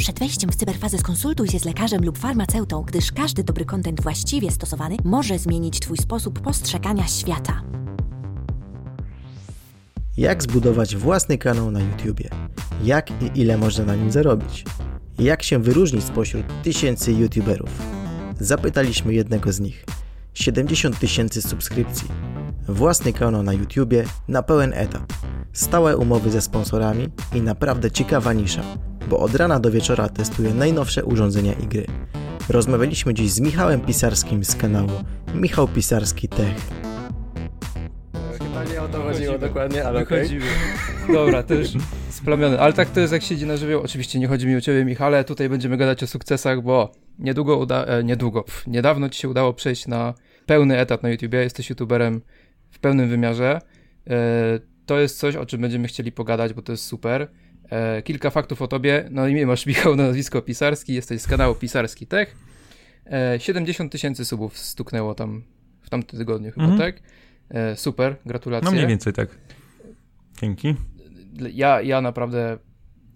Przed wejściem w cyberfazę skonsultuj się z lekarzem lub farmaceutą, gdyż każdy dobry kontent właściwie stosowany może zmienić Twój sposób postrzegania świata. Jak zbudować własny kanał na YouTubie? Jak i ile można na nim zarobić? Jak się wyróżnić spośród tysięcy YouTuberów? Zapytaliśmy jednego z nich. 70 tysięcy subskrypcji, własny kanał na YouTubie na pełen etat, stałe umowy ze sponsorami i naprawdę ciekawa nisza, bo od rana do wieczora testuje najnowsze urządzenia i gry. Rozmawialiśmy dziś z Michałem Pisarskim z kanału Michał Pisarski Tech. Chyba nie o to chodziło dokładnie, ale okej. Wychodzimy. Dobra, to już splamiony. Ale tak to jest jak siedzi na żywioł. Oczywiście nie chodzi mi o ciebie, Michale. Tutaj będziemy gadać o sukcesach, bo niedługo uda... E, niedługo. Pff, niedawno ci się udało przejść na pełny etat na YouTubie. Jesteś YouTuberem w pełnym wymiarze. E, to jest coś, o czym będziemy chcieli pogadać, bo to jest super. E, kilka faktów o tobie. No imię masz Michał, na nazwisko Pisarski. Jesteś z kanału Pisarski Tech. E, 70 tysięcy subów stuknęło tam w tamtym tygodniu chyba, Mhm. tak? E, super, gratulacje. No mniej więcej tak. Dzięki. ja, ja naprawdę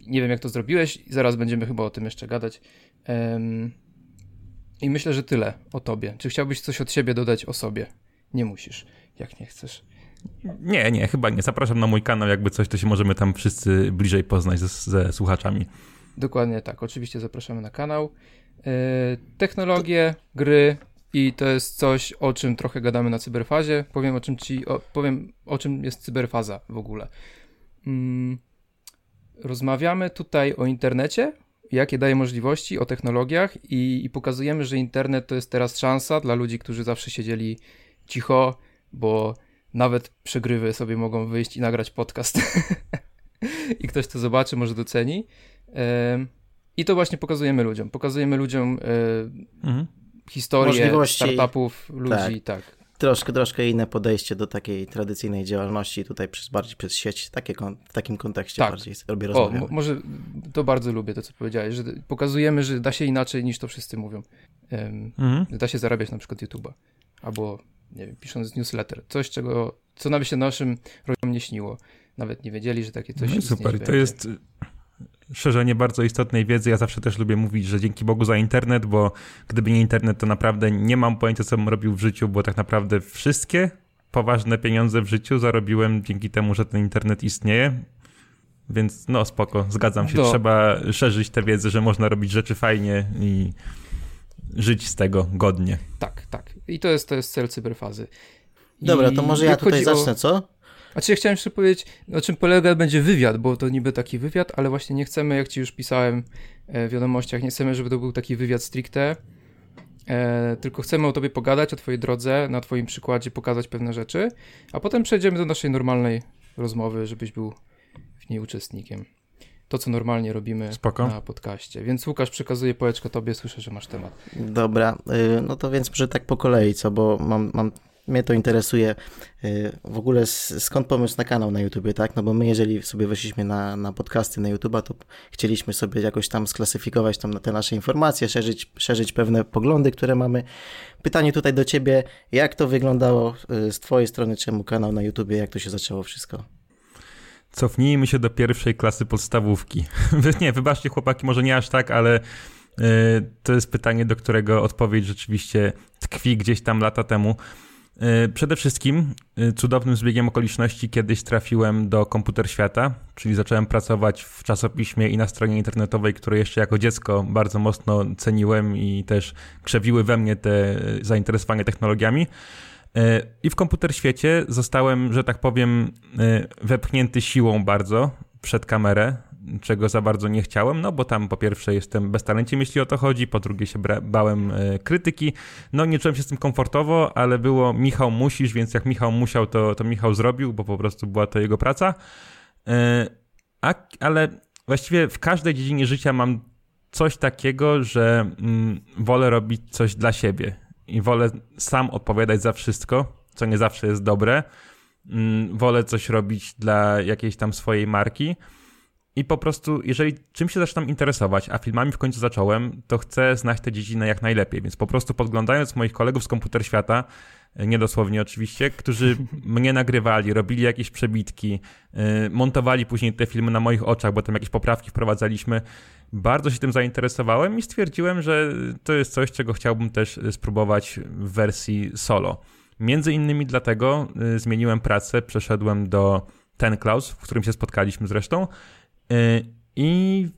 nie wiem, jak to zrobiłeś, i zaraz będziemy chyba o tym jeszcze gadać. I myślę, że tyle o tobie. Czy chciałbyś coś od siebie dodać o sobie? Nie musisz, jak nie chcesz. Nie, nie, chyba nie. Zapraszam na mój kanał, jakby coś, to się możemy tam wszyscy bliżej poznać ze, ze słuchaczami. Dokładnie tak. Oczywiście zapraszamy na kanał. E, technologie, gry i to jest coś, o czym trochę gadamy na cyberfazie. Powiem o czym ci, o, powiem o czym jest cyberfaza w ogóle. Mm, rozmawiamy tutaj o internecie, jakie daje możliwości, o technologiach i, i pokazujemy, że internet to jest teraz szansa dla ludzi, którzy zawsze siedzieli cicho, bo nawet przegrywy sobie mogą wyjść i nagrać podcast. I ktoś to zobaczy, może doceni. I to właśnie pokazujemy ludziom. Pokazujemy ludziom e, Mhm. historię Możliwości. startupów, ludzi, tak. Troszkę, troszkę inne podejście do takiej tradycyjnej działalności tutaj przez, bardziej przez sieć, takie, kon- w takim kontekście Tak. bardziej sobie O, rozmawiamy. mo- może to bardzo lubię to, co powiedziałeś, że pokazujemy, że da się inaczej niż to wszyscy mówią. Em, Mhm. da się zarabiać na przykład YouTube'a. Albo, nie wiem, pisząc newsletter. Coś, czego, co nawet się naszym rodzinom nie śniło. Nawet nie wiedzieli, że takie coś No super. To jest y, szerzenie bardzo istotnej wiedzy. Ja zawsze też lubię mówić, że dzięki Bogu za internet, bo gdyby nie internet, to naprawdę nie mam pojęcia, co bym robił w życiu, bo tak naprawdę wszystkie poważne pieniądze w życiu zarobiłem dzięki temu, że ten internet istnieje. Więc no spoko, zgadzam się. No. Trzeba szerzyć tę wiedzę, że można robić rzeczy fajnie i żyć z tego godnie. Tak, tak. I to jest, to jest cel cyberfazy. I Dobra, to może ja tutaj chodzi o- zacznę, co? A czy ja chciałem jeszcze powiedzieć, o czym polega będzie wywiad, bo to niby taki wywiad, ale właśnie nie chcemy, jak ci już pisałem e, w wiadomościach, nie chcemy, żeby to był taki wywiad stricte, e, tylko chcemy o tobie pogadać, o twojej drodze, na twoim przykładzie pokazać pewne rzeczy, a potem przejdziemy do naszej normalnej rozmowy, żebyś był w niej uczestnikiem. To, co normalnie robimy Spoko. na podcaście. Więc Łukasz przekazuje pałeczkę tobie, słyszę, że masz temat. Dobra, y, no to więc może tak po kolei, co, bo mam, mam mnie to interesuje y, w ogóle skąd pomysł na kanał na YouTubie, tak? No bo my jeżeli sobie weszliśmy na, na podcasty na YouTuba, to chcieliśmy sobie jakoś tam sklasyfikować tam te nasze informacje, szerzyć, szerzyć pewne poglądy, które mamy. Pytanie tutaj do ciebie, jak to wyglądało y, z twojej strony, czemu kanał na YouTubie, jak to się zaczęło wszystko? Cofnijmy się do pierwszej klasy podstawówki. Nie, wybaczcie chłopaki, może nie aż tak, ale y, to jest pytanie, do którego odpowiedź rzeczywiście tkwi gdzieś tam lata temu. Y, Przede wszystkim y, cudownym zbiegiem okoliczności kiedyś trafiłem do Komputer Świata, czyli zacząłem pracować w czasopiśmie i na stronie internetowej, które jeszcze jako dziecko bardzo mocno ceniłem i też krzewiły we mnie te zainteresowanie technologiami. E, I w komputer świecie zostałem, że tak powiem, e, wepchnięty siłą bardzo przed kamerę, czego za bardzo nie chciałem, no bo tam po pierwsze jestem beztalenciem, jeśli o to chodzi, po drugie się bałem e, krytyki, no nie czułem się z tym komfortowo, ale było Michał musisz, więc jak Michał musiał, to, to Michał zrobił, bo po prostu była to jego praca. A, ale właściwie w każdej dziedzinie życia mam coś takiego, że mm, wolę robić coś dla siebie i wolę sam odpowiadać za wszystko, co nie zawsze jest dobre. Mm, Wolę coś robić dla jakiejś tam swojej marki. I po prostu, jeżeli czymś się zaczynam interesować, a filmami w końcu zacząłem, to chcę znać tę dziedzinę jak najlepiej. Więc po prostu podglądając moich kolegów z komputer świata, niedosłownie oczywiście, którzy mnie nagrywali, robili jakieś przebitki, montowali później te filmy na moich oczach, bo tam jakieś poprawki wprowadzaliśmy. Bardzo się tym zainteresowałem i stwierdziłem, że to jest coś, czego chciałbym też spróbować w wersji solo. Między innymi dlatego zmieniłem pracę, przeszedłem do Ten Clouds, w którym się spotkaliśmy zresztą i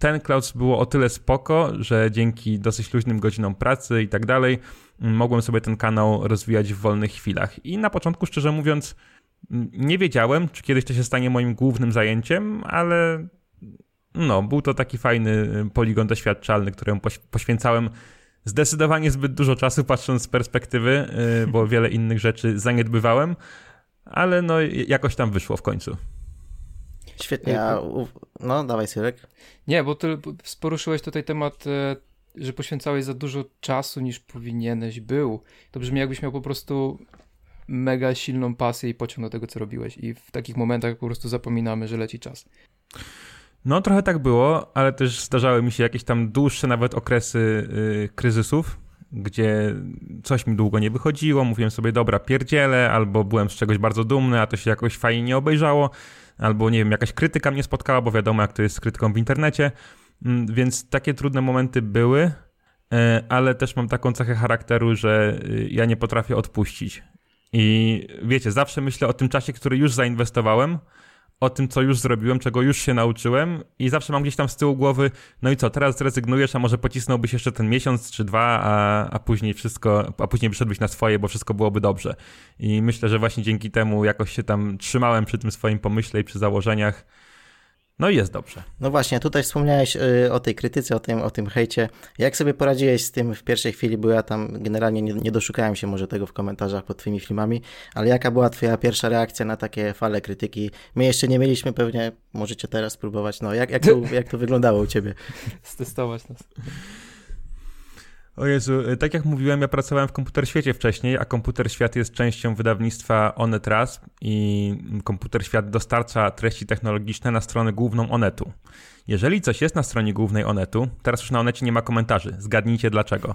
ten Clouds było o tyle spoko, że dzięki dosyć luźnym godzinom pracy i tak dalej, mogłem sobie ten kanał rozwijać w wolnych chwilach. I na początku, szczerze mówiąc, nie wiedziałem, czy kiedyś to się stanie moim głównym zajęciem, ale no, był to taki fajny poligon doświadczalny, któremu poświęcałem zdecydowanie zbyt dużo czasu, patrząc z perspektywy, y, bo wiele innych rzeczy zaniedbywałem, ale no, jakoś tam wyszło w końcu. Świetnie, a no dawaj Sylek. Nie, bo ty poruszyłeś tutaj temat, e, że poświęcałeś za dużo czasu niż powinieneś był. To brzmi jakbyś miał po prostu mega silną pasję i pociąg do tego, co robiłeś i w takich momentach po prostu zapominamy, że leci czas. No trochę tak było, ale też zdarzały mi się jakieś tam dłuższe nawet okresy yy, kryzysów, gdzie coś mi długo nie wychodziło, mówiłem sobie, dobra, pierdzielę, albo byłem z czegoś bardzo dumny, a to się jakoś fajnie nie obejrzało, albo nie wiem, jakaś krytyka mnie spotkała, bo wiadomo, jak to jest z krytyką w internecie. Mm, więc takie trudne momenty były, e, ale też mam taką cechę charakteru, że y, ja nie potrafię odpuścić. I wiecie, zawsze myślę o tym czasie, który już zainwestowałem, o tym, co już zrobiłem, czego już się nauczyłem i zawsze mam gdzieś tam z tyłu głowy, no i co, teraz zrezygnujesz, a może pocisnąłbyś jeszcze ten miesiąc czy dwa, a, a później wszystko, a później wyszedłbyś na swoje, bo wszystko byłoby dobrze. I myślę, że właśnie dzięki temu jakoś się tam trzymałem przy tym swoim pomyśle i przy założeniach, no i jest dobrze. No właśnie, tutaj wspomniałeś y, o tej krytyce, o tym, o tym hejcie. Jak sobie poradziłeś z tym w pierwszej chwili, bo ja tam generalnie nie, nie doszukałem się może tego w komentarzach pod twoimi filmami, ale jaka była twoja pierwsza reakcja na takie fale krytyki? My jeszcze nie mieliśmy pewnie, możecie teraz spróbować, no jak, jak, to, jak to wyglądało u ciebie? Stestować nas. O Jezu, y, tak jak mówiłem, ja pracowałem w Komputer Świecie wcześniej, a Komputer Świat jest częścią wydawnictwa Onet Raz i Komputer Świat dostarcza treści technologiczne na stronę główną Onetu. Jeżeli coś jest na stronie głównej Onetu, teraz już na Onecie nie ma komentarzy. Zgadnijcie dlaczego.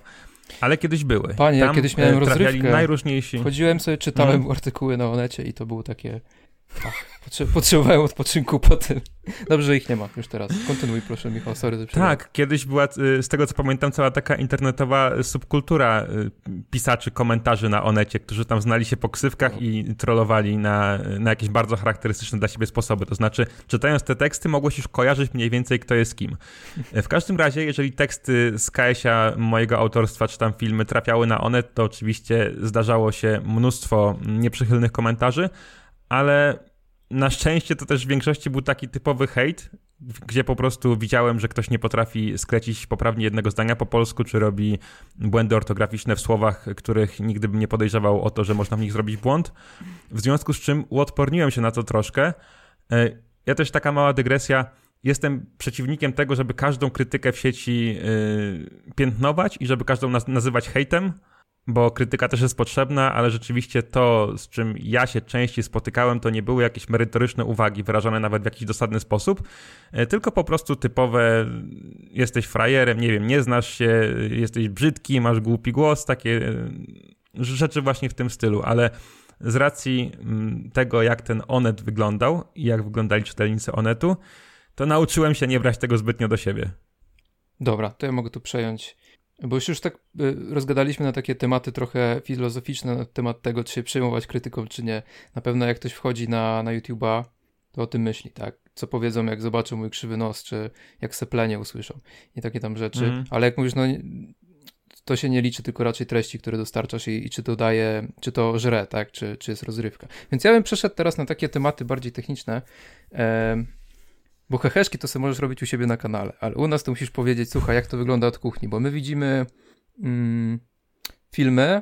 Ale kiedyś były. Panie, Tam ja kiedyś miałem e, rozrywkę. najróżniejsi... Chodziłem sobie, czytałem hmm. artykuły na Onecie i to było takie... Ach, potrzebowałem odpoczynku po tym. Dobrze, że ich nie ma już teraz. Kontynuuj proszę, Michał, sorry. Tak, kiedyś była, y, z tego co pamiętam, cała taka internetowa subkultura y, pisaczy komentarzy na Onecie, którzy tam znali się po ksywkach no. i trollowali na, na jakieś bardzo charakterystyczne dla siebie sposoby. To znaczy, czytając te teksty, mogłeś już kojarzyć mniej więcej, kto jest kim. W każdym razie, jeżeli teksty z KS-a mojego autorstwa, czy tam filmy trafiały na Onet, to oczywiście zdarzało się mnóstwo nieprzychylnych komentarzy, ale na szczęście to też w większości był taki typowy hejt, gdzie po prostu widziałem, że ktoś nie potrafi sklecić poprawnie jednego zdania po polsku, czy robi błędy ortograficzne w słowach, których nigdy bym nie podejrzewał o to, że można w nich zrobić błąd. W związku z czym uodporniłem się na to troszkę. E, ja też taka mała dygresja. Jestem przeciwnikiem tego, żeby każdą krytykę w sieci e, piętnować i żeby każdą nazywać hejtem bo krytyka też jest potrzebna, ale rzeczywiście to, z czym ja się częściej spotykałem, to nie były jakieś merytoryczne uwagi wyrażone nawet w jakiś dosadny sposób, e, tylko po prostu typowe jesteś frajerem, nie wiem, nie znasz się, jesteś brzydki, masz głupi głos, takie e, rzeczy właśnie w tym stylu, ale z racji mm, tego, jak ten Onet wyglądał i jak wyglądali czytelnicy Onetu, to nauczyłem się nie brać tego zbytnio do siebie. Dobra, to ja mogę tu przejąć bo już, już tak y, rozgadaliśmy na takie tematy trochę filozoficzne na temat tego, czy się przejmować krytyką, czy nie. Na pewno jak ktoś wchodzi na, na YouTube'a, to o tym myśli, tak? Co powiedzą, jak zobaczą mój krzywy nos, czy jak seplenie usłyszą i takie tam rzeczy. Mm. Ale jak mówisz, no to się nie liczy, tylko raczej treści, które dostarczasz i, i, czy to daje, czy to żre, tak? Czy, czy jest rozrywka. Więc ja bym przeszedł teraz na takie tematy bardziej techniczne. E bo heheszki to sobie możesz robić u siebie na kanale, ale u nas to musisz powiedzieć, słuchaj, jak to wygląda od kuchni, bo my widzimy mm, filmy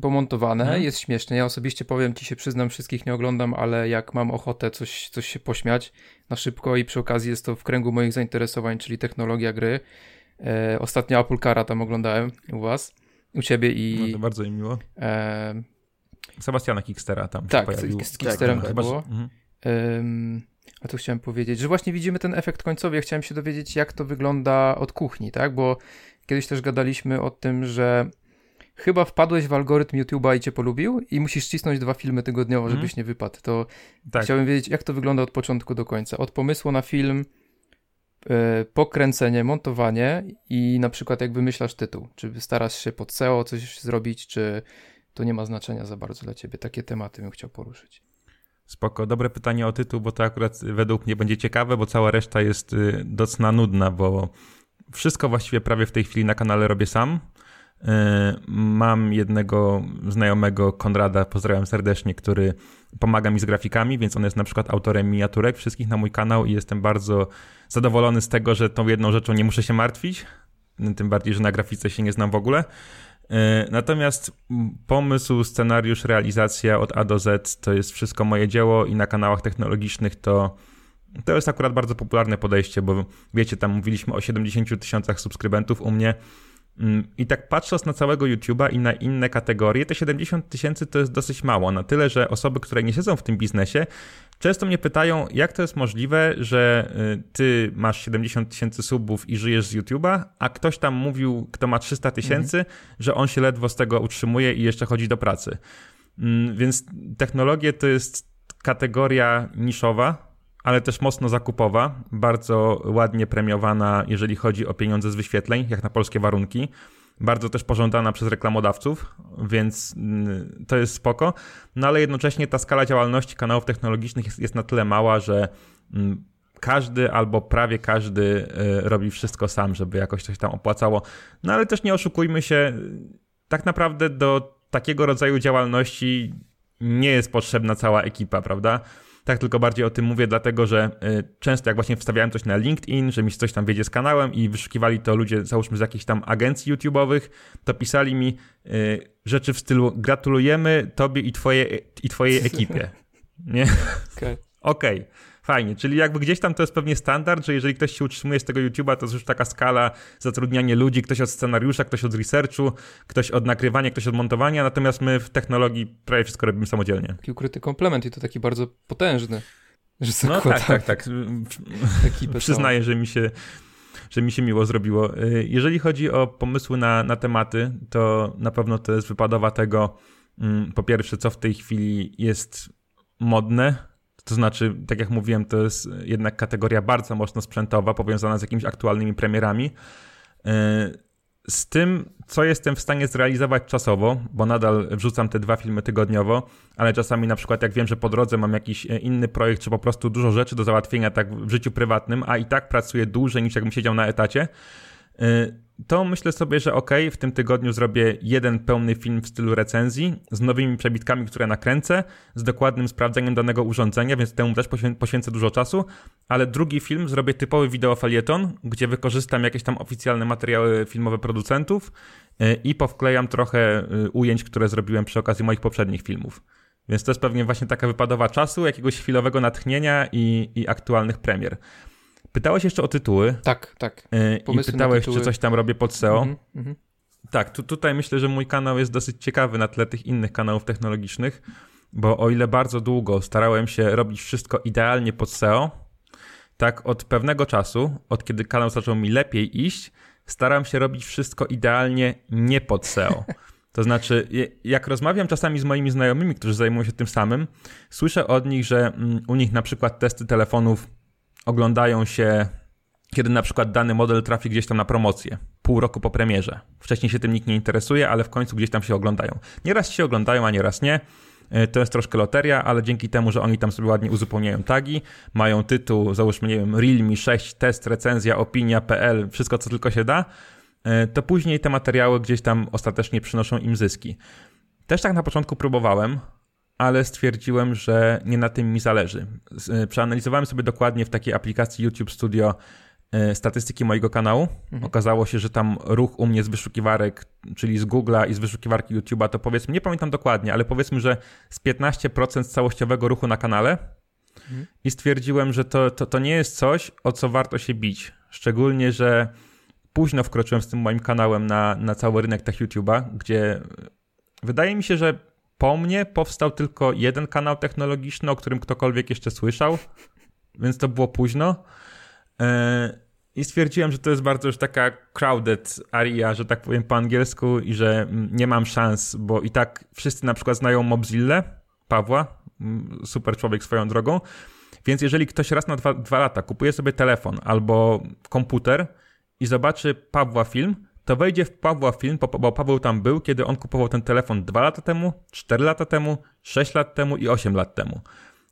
pomontowane, hmm. jest śmieszne. Ja osobiście powiem ci się, przyznam, wszystkich nie oglądam, ale jak mam ochotę coś, coś się pośmiać na szybko i przy okazji jest to w kręgu moich zainteresowań, czyli technologia gry. E, ostatnio Apple Cara tam oglądałem u was, u ciebie i... No to bardzo im miło. E, Sebastiana Kickstera tam tak, się pojawił. z Kicksterem tak, tak, było. Mhm. A tu chciałem powiedzieć, że właśnie widzimy ten efekt końcowy. Ja chciałem się dowiedzieć, jak to wygląda od kuchni, tak? Bo kiedyś też gadaliśmy o tym, że chyba wpadłeś w algorytm YouTube'a i cię polubił i musisz cisnąć dwa filmy tygodniowo, Mhm. żebyś nie wypadł. To Tak. chciałbym wiedzieć, jak to wygląda od początku do końca. Od pomysłu na film, e, pokręcenie, montowanie i na przykład jak wymyślasz tytuł. Czy starasz się pod SEO coś zrobić, czy to nie ma znaczenia za bardzo dla ciebie. Takie tematy bym chciał poruszyć. Spoko, dobre pytanie o tytuł, bo to akurat według mnie będzie ciekawe, bo cała reszta jest y, docna nudna, bo wszystko właściwie prawie w tej chwili na kanale robię sam. Y, Mam jednego znajomego, Konrada, pozdrawiam serdecznie, który pomaga mi z grafikami, więc on jest na przykład autorem miniaturek wszystkich na mój kanał i jestem bardzo zadowolony z tego, że tą jedną rzeczą nie muszę się martwić, tym bardziej, że na grafice się nie znam w ogóle. E, Natomiast pomysł, scenariusz, realizacja od A do Z to jest wszystko moje dzieło i na kanałach technologicznych to, to jest akurat bardzo popularne podejście, bo wiecie, tam mówiliśmy o 70 tysiącach subskrybentów u mnie. Mm, i tak patrząc na całego YouTube'a i na inne kategorie, te 70 tysięcy to jest dosyć mało, na tyle, że osoby, które nie siedzą w tym biznesie, często mnie pytają, jak to jest możliwe, że y, ty masz 70 tysięcy subów i żyjesz z YouTube'a, a ktoś tam mówił, kto ma 300 tysięcy, że on się ledwo z tego utrzymuje i jeszcze chodzi do pracy. Mm, Więc technologie to jest kategoria niszowa, ale też mocno zakupowa, bardzo ładnie premiowana, jeżeli chodzi o pieniądze z wyświetleń, jak na polskie warunki. Bardzo też pożądana przez reklamodawców, więc mm, to jest spoko. No ale jednocześnie ta skala działalności kanałów technologicznych jest, jest na tyle mała, że mm, każdy albo prawie każdy y, robi wszystko sam, żeby jakoś coś tam opłacało. No ale też nie oszukujmy się, tak naprawdę do takiego rodzaju działalności nie jest potrzebna cała ekipa, prawda? Tak tylko bardziej o tym mówię, dlatego że y, często jak właśnie wstawiałem coś na LinkedIn, że mi coś tam wiedzie z kanałem i wyszukiwali to ludzie, załóżmy z jakichś tam agencji YouTube'owych, to pisali mi y, rzeczy w stylu gratulujemy tobie i, twoje, i twojej ekipie. Nie? Okay. Okej, fajnie. Czyli jakby gdzieś tam to jest pewnie standard, że jeżeli ktoś się utrzymuje z tego YouTube'a, to jest już taka skala zatrudniania ludzi, ktoś od scenariusza, ktoś od researchu, ktoś od nagrywania, ktoś od montowania, natomiast my w technologii prawie wszystko robimy samodzielnie. Taki ukryty komplement i to taki bardzo potężny, że No tak, tak, tak. Przyznaję, że mi się że mi się miło zrobiło. Y, Jeżeli chodzi o pomysły na, na tematy, to na pewno to jest wypadowa tego, mm, po pierwsze, co w tej chwili jest modne. To znaczy, tak jak mówiłem, to jest jednak kategoria bardzo mocno sprzętowa, powiązana z jakimiś aktualnymi premierami. Y, Z tym, co jestem w stanie zrealizować czasowo, bo nadal wrzucam te dwa filmy tygodniowo, ale czasami na przykład jak wiem, że po drodze mam jakiś e, inny projekt, czy po prostu dużo rzeczy do załatwienia tak w życiu prywatnym, a i tak pracuję dłużej niż jakbym siedział na etacie, y, to myślę sobie, że ok, w tym tygodniu zrobię jeden pełny film w stylu recenzji z nowymi przebitkami, które nakręcę, z dokładnym sprawdzeniem danego urządzenia, więc temu też poświę- poświęcę dużo czasu, ale drugi film zrobię typowy wideofalieton, gdzie wykorzystam jakieś tam oficjalne materiały filmowe producentów y, i powklejam trochę y, ujęć, które zrobiłem przy okazji moich poprzednich filmów. Więc to jest pewnie właśnie taka wypadowa czasu, jakiegoś chwilowego natchnienia i, i aktualnych premier. Pytałeś jeszcze o tytuły Tak, tak. i Pomysły na pytałeś, czy coś tam robię pod SEO. Mhm, mhm. Tak, tu, tutaj myślę, że mój kanał jest dosyć ciekawy na tle tych innych kanałów technologicznych, bo o ile bardzo długo starałem się robić wszystko idealnie pod SEO, tak od pewnego czasu, od kiedy kanał zaczął mi lepiej iść, staram się robić wszystko idealnie nie pod SEO. To znaczy, jak rozmawiam czasami z moimi znajomymi, którzy zajmują się tym samym, słyszę od nich, że mm, u nich na przykład testy telefonów oglądają się, kiedy na przykład dany model trafi gdzieś tam na promocję, pół roku po premierze. Wcześniej się tym nikt nie interesuje, ale w końcu gdzieś tam się oglądają. Nieraz się oglądają, a nieraz nie. Y, To jest troszkę loteria, ale dzięki temu, że oni tam sobie ładnie uzupełniają tagi, mają tytuł, załóżmy, nie wiem, Realme 6, test, recenzja, opinia.pl, wszystko co tylko się da, y, to później te materiały gdzieś tam ostatecznie przynoszą im zyski. Też tak na początku próbowałem, ale stwierdziłem, że nie na tym mi zależy. Y, Przeanalizowałem sobie dokładnie w takiej aplikacji YouTube Studio y, statystyki mojego kanału. Okazało się, że tam ruch u mnie z wyszukiwarek, czyli z Google'a i z wyszukiwarki YouTube'a, to powiedzmy, nie pamiętam dokładnie, ale powiedzmy, że z 15% całościowego ruchu na kanale. I stwierdziłem, że to, to, to nie jest coś, o co warto się bić. Szczególnie, że późno wkroczyłem z tym moim kanałem na, na cały rynek tech YouTube'a, gdzie wydaje mi się, że po mnie powstał tylko jeden kanał technologiczny, o którym ktokolwiek jeszcze słyszał. więc to było późno. E, I stwierdziłem, że to jest bardzo już taka crowded area, że tak powiem po angielsku i że mm, nie mam szans, bo i tak wszyscy na przykład znają Mobzilla, Pawła, mm, super człowiek swoją drogą, więc jeżeli ktoś raz na dwa, dwa lata kupuje sobie telefon albo komputer i zobaczy Pawła film, to wejdzie w Pawła film, bo Paweł tam był, kiedy on kupował ten telefon 2 lata temu, 4 lata temu, 6 lat temu i 8 lat temu.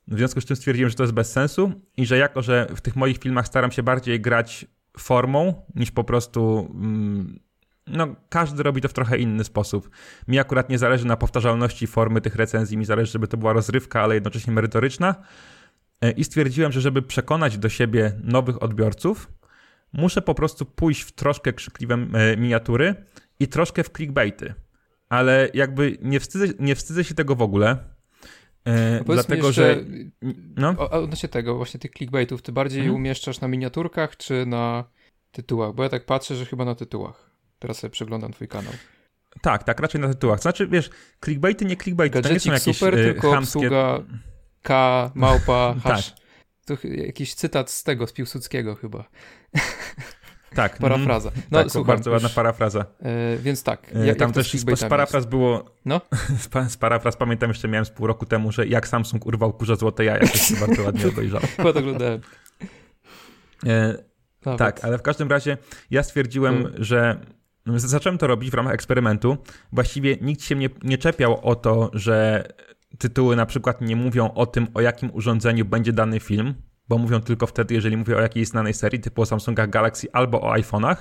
W związku z tym stwierdziłem, że to jest bez sensu i że jako, że w tych moich filmach staram się bardziej grać formą niż po prostu. Mm, no, każdy robi to w trochę inny sposób. Mi akurat nie zależy na powtarzalności formy tych recenzji, mi zależy, żeby to była rozrywka, ale jednocześnie merytoryczna. E, I stwierdziłem, że żeby przekonać do siebie nowych odbiorców, muszę po prostu pójść w troszkę krzykliwe e, miniatury i troszkę w clickbaity. Ale jakby nie wstydzę, nie wstydzę się tego w ogóle. E, no dlatego, jeszcze, że. No? O, odnośnie tego, właśnie tych clickbaitów, ty bardziej mhm. umieszczasz na miniaturkach czy na tytułach? Bo ja tak patrzę, że chyba na tytułach. Teraz sobie przeglądam twój kanał. Tak, tak, raczej na tytułach. Znaczy, wiesz, clickbaity, nie clickbaity, to nie są jakieś super, y, tylko chamskie... obsługa K, małpa, hash. tak. To jakiś cytat z tego, z Piłsudskiego chyba. Tak. Parafraza. No, tak, słucham, bardzo ładna parafraza. E, więc tak. E, jak, Tam też z, z parafraz było. No? Z parafraz pamiętam jeszcze miałem z pół roku temu, że jak Samsung urwał kurze złote jaja. To się bardzo ładnie obejrzał. Chyba to oglądałem. E, tak, ale w każdym razie ja stwierdziłem, hmm. że zacząłem to robić w ramach eksperymentu. Właściwie nikt się mnie nie czepiał o to, że tytuły na przykład nie mówią o tym, o jakim urządzeniu będzie dany film, bo mówią tylko wtedy, jeżeli mówię o jakiejś znanej serii, typu o Samsungach Galaxy albo o iPhone'ach.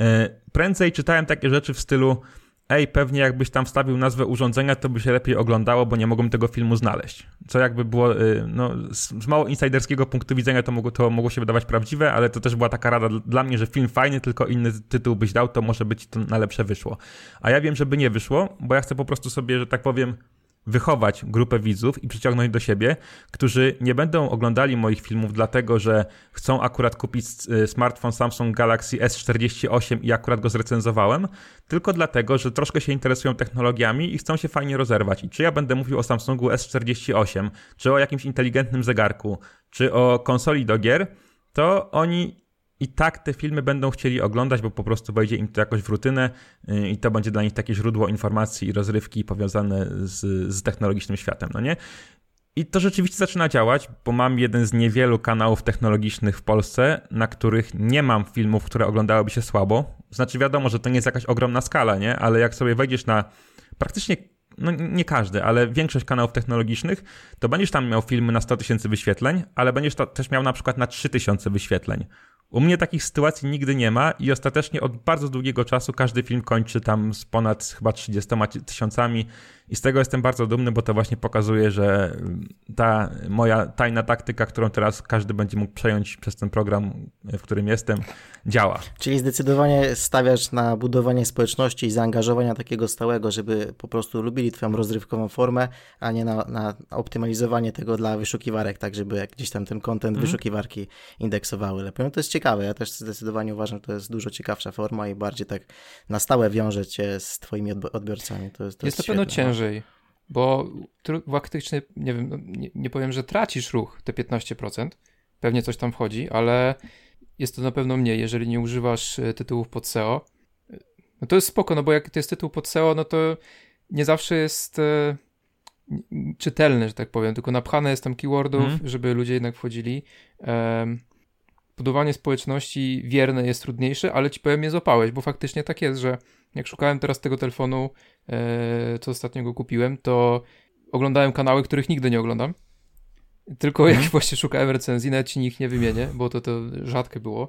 E, prędzej czytałem takie rzeczy w stylu ej, pewnie jakbyś tam wstawił nazwę urządzenia, to by się lepiej oglądało, bo nie mogłem tego filmu znaleźć. Co jakby było, e, no, z mało insiderskiego punktu widzenia to mogło, to mogło się wydawać prawdziwe, ale to też była taka rada dla mnie, że film fajny, tylko inny tytuł byś dał, to może być to na lepsze wyszło. A ja wiem, żeby nie wyszło, bo ja chcę po prostu sobie, że tak powiem, wychować grupę widzów i przyciągnąć do siebie, którzy nie będą oglądali moich filmów dlatego, że chcą akurat kupić y, smartfon Samsung Galaxy S48 i akurat go zrecenzowałem, tylko dlatego, że troszkę się interesują technologiami i chcą się fajnie rozerwać. I czy ja będę mówił o Samsungu S48, czy o jakimś inteligentnym zegarku, czy o konsoli do gier, to oni i tak te filmy będą chcieli oglądać, bo po prostu wejdzie im to jakoś w rutynę y, i to będzie dla nich takie źródło informacji i rozrywki powiązane z, z technologicznym światem, no nie? I to rzeczywiście zaczyna działać, bo mam jeden z niewielu kanałów technologicznych w Polsce, na których nie mam filmów, które oglądałyby się słabo. Znaczy wiadomo, że to nie jest jakaś ogromna skala, nie? Ale jak sobie wejdziesz na praktycznie no nie każdy, ale większość kanałów technologicznych, to będziesz tam miał filmy na 100 tysięcy wyświetleń, ale będziesz też miał na przykład na 3 tysiące wyświetleń. U mnie takich sytuacji nigdy nie ma i ostatecznie od bardzo długiego czasu każdy film kończy tam z ponad chyba 30 tysiącami i z tego jestem bardzo dumny, bo to właśnie pokazuje, że ta moja tajna taktyka, którą teraz każdy będzie mógł przejąć przez ten program, w którym jestem, działa. Czyli zdecydowanie stawiasz na budowanie społeczności i zaangażowania takiego stałego, żeby po prostu lubili Twoją rozrywkową formę, a nie na, na optymalizowanie tego dla wyszukiwarek, tak żeby gdzieś tam ten content mm. wyszukiwarki indeksowały lepiej. No to jest ciekawe. Ja też zdecydowanie uważam, że to jest dużo ciekawsza forma i bardziej tak na stałe wiąże cię z Twoimi odbiorcami. To jest, to jest, jest na pewno ciężej, bo faktycznie, nie wiem, no, nie, nie powiem, że tracisz ruch te 15%, pewnie coś tam wchodzi, ale jest to na pewno mniej, jeżeli nie używasz e, tytułów pod SEO. No to jest spoko, no bo jak to jest tytuł pod SEO, no to nie zawsze jest e, czytelny, że tak powiem, tylko napchane jest tam keywordów, mm. żeby ludzie jednak wchodzili. E, budowanie społeczności wierne jest trudniejsze, ale ci powiem, je złapałeś, bo faktycznie tak jest, że jak szukałem teraz tego telefonu, e, co ostatnio go kupiłem, to oglądałem kanały, których nigdy nie oglądam. Tylko mm. jak właśnie szukałem recenzji, nawet ci nich nie wymienię, bo to, to rzadkie było.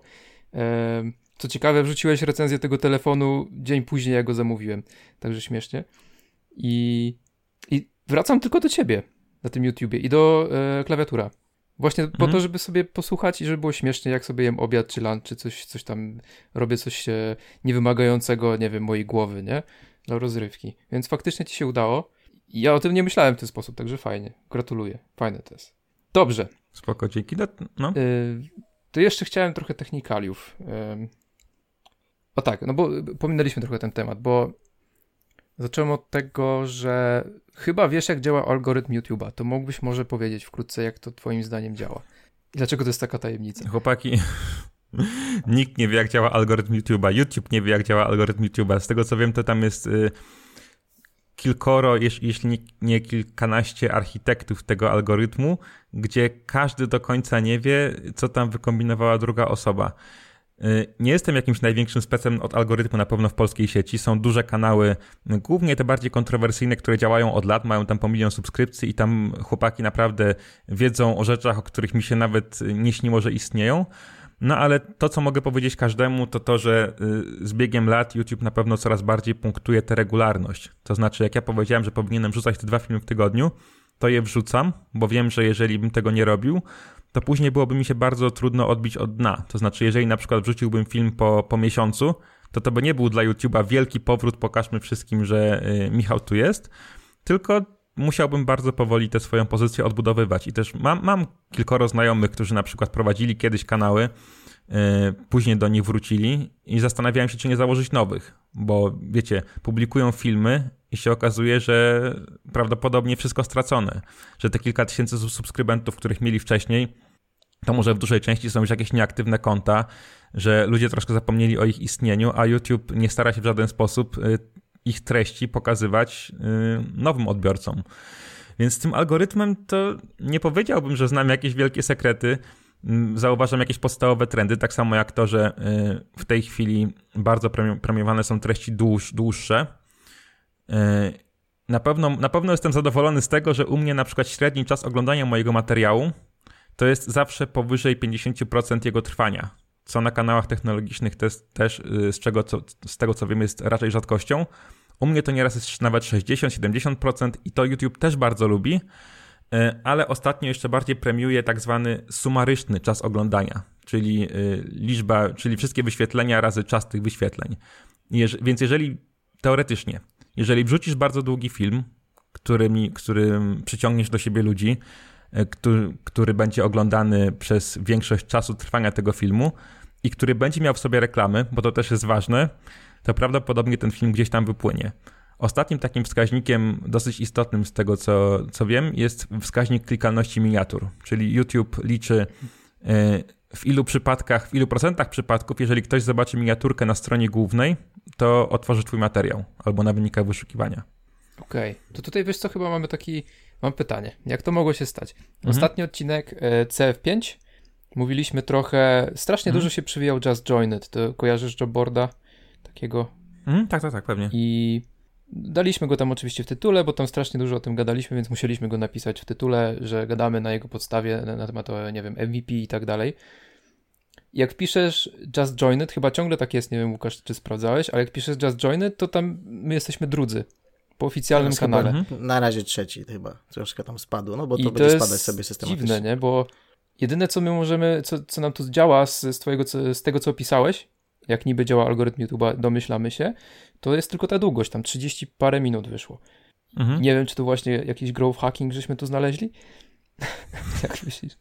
E, co ciekawe, wrzuciłeś recenzję tego telefonu dzień później, jak go zamówiłem. Także śmiesznie. I, i wracam tylko do ciebie na tym YouTubie i do e, klawiatura. Właśnie mhm. po to, żeby sobie posłuchać i żeby było śmiesznie, jak sobie jem obiad czy lunch, czy coś, coś tam robię, coś e, niewymagającego, nie wiem, mojej głowy, nie? Dla rozrywki. Więc faktycznie ci się udało. Ja o tym nie myślałem w ten sposób, także fajnie. Gratuluję. Fajne to jest. Dobrze. Spoko, dzięki. No. no. Y to jeszcze chciałem trochę technikaliów. Y o tak, no bo pominęliśmy trochę ten temat, bo zacząłem od tego, że chyba wiesz, jak działa algorytm YouTube'a. To mógłbyś może powiedzieć wkrótce, jak to twoim zdaniem działa. Dlaczego to jest taka tajemnica? Chłopaki, nikt nie wie, jak działa algorytm YouTube'a. YouTube nie wie, jak działa algorytm YouTube'a. Z tego co wiem, to tam jest y, kilkoro, jeśli nie kilkanaście architektów tego algorytmu, gdzie każdy do końca nie wie, co tam wykombinowała druga osoba. Y, nie jestem jakimś największym specem od algorytmu na pewno w polskiej sieci. Są duże kanały, głównie te bardziej kontrowersyjne, które działają od lat, mają tam po milion subskrypcji i tam chłopaki naprawdę wiedzą o rzeczach, o których mi się nawet nie śniło, że istnieją. No ale to, co mogę powiedzieć każdemu, to to, że y, z biegiem lat YouTube na pewno coraz bardziej punktuje tę regularność. To znaczy, jak ja powiedziałem, że powinienem wrzucać te dwa filmy w tygodniu, to je wrzucam, bo wiem, że jeżeli bym tego nie robił, to później byłoby mi się bardzo trudno odbić od dna. To znaczy, jeżeli na przykład wrzuciłbym film po, po miesiącu, to to by nie był dla YouTube'a wielki powrót, pokażmy wszystkim, że y, Michał tu jest, tylko musiałbym bardzo powoli tę swoją pozycję odbudowywać. I też mam, mam kilkoro znajomych, którzy na przykład prowadzili kiedyś kanały, yy, później do nich wrócili i zastanawiałem się, czy nie założyć nowych, bo wiecie, publikują filmy i się okazuje, że prawdopodobnie wszystko stracone, że te kilka tysięcy subskrybentów, których mieli wcześniej, to może w dużej części są już jakieś nieaktywne konta, że ludzie troszkę zapomnieli o ich istnieniu, a YouTube nie stara się w żaden sposób y, ich treści pokazywać y, nowym odbiorcom. Więc z tym algorytmem to nie powiedziałbym, że znam jakieś wielkie sekrety. Mm, zauważam jakieś podstawowe trendy, tak samo jak to, że y, w tej chwili bardzo premiowane są treści dłuż, dłuższe. Na pewno, na pewno jestem zadowolony z tego, że u mnie na przykład średni czas oglądania mojego materiału to jest zawsze powyżej 50% jego trwania, co na kanałach technologicznych też, też y, z, czego, co, z tego co wiem jest raczej rzadkością. U mnie to nieraz jest nawet 60-70% i to YouTube też bardzo lubi, y, ale ostatnio jeszcze bardziej premiuje tak zwany sumaryczny czas oglądania, czyli y, liczba, czyli wszystkie wyświetlenia razy czas tych wyświetleń. Więc jeżeli teoretycznie, jeżeli wrzucisz bardzo długi film, którym, którym przyciągniesz do siebie ludzi, który, który będzie oglądany przez większość czasu trwania tego filmu i który będzie miał w sobie reklamy, bo to też jest ważne, to prawdopodobnie ten film gdzieś tam wypłynie. Ostatnim takim wskaźnikiem dosyć istotnym z tego, co, co wiem, jest wskaźnik klikalności miniatur, czyli YouTube liczy e, w ilu przypadkach, w ilu procentach przypadków, jeżeli ktoś zobaczy miniaturkę na stronie głównej, to otworzy twój materiał albo na wynikach wyszukiwania. Okej, okay. to tutaj wiesz co, chyba mamy taki Mam pytanie, jak to mogło się stać? Mhm. Ostatni odcinek e, CF5 mówiliśmy trochę, strasznie mhm. dużo się przywijał Just Joined, to kojarzysz Jobboarda takiego? Mhm, tak, tak, tak, pewnie. I daliśmy go tam oczywiście w tytule, bo tam strasznie dużo o tym gadaliśmy, więc musieliśmy go napisać w tytule, że gadamy na jego podstawie na, na temat, nie wiem, MVP i tak dalej. Jak piszesz Just Joined, chyba ciągle tak jest, nie wiem Łukasz, czy sprawdzałeś, ale jak piszesz Just Joined, to tam my jesteśmy drudzy po oficjalnym Teraz kanale. Chyba, mhm. na razie trzeci chyba, troszkę tam spadło, no bo to I będzie to spadać sobie systematycznie. dziwne, nie, bo jedyne co my możemy, co, co nam tu działa z, z, twojego, z tego co opisałeś, jak niby działa algorytm YouTube'a, domyślamy się, to jest tylko ta długość, tam 30 parę minut wyszło. Mhm. Nie wiem, czy to właśnie jakiś growth hacking żeśmy tu znaleźli, Jak myślisz?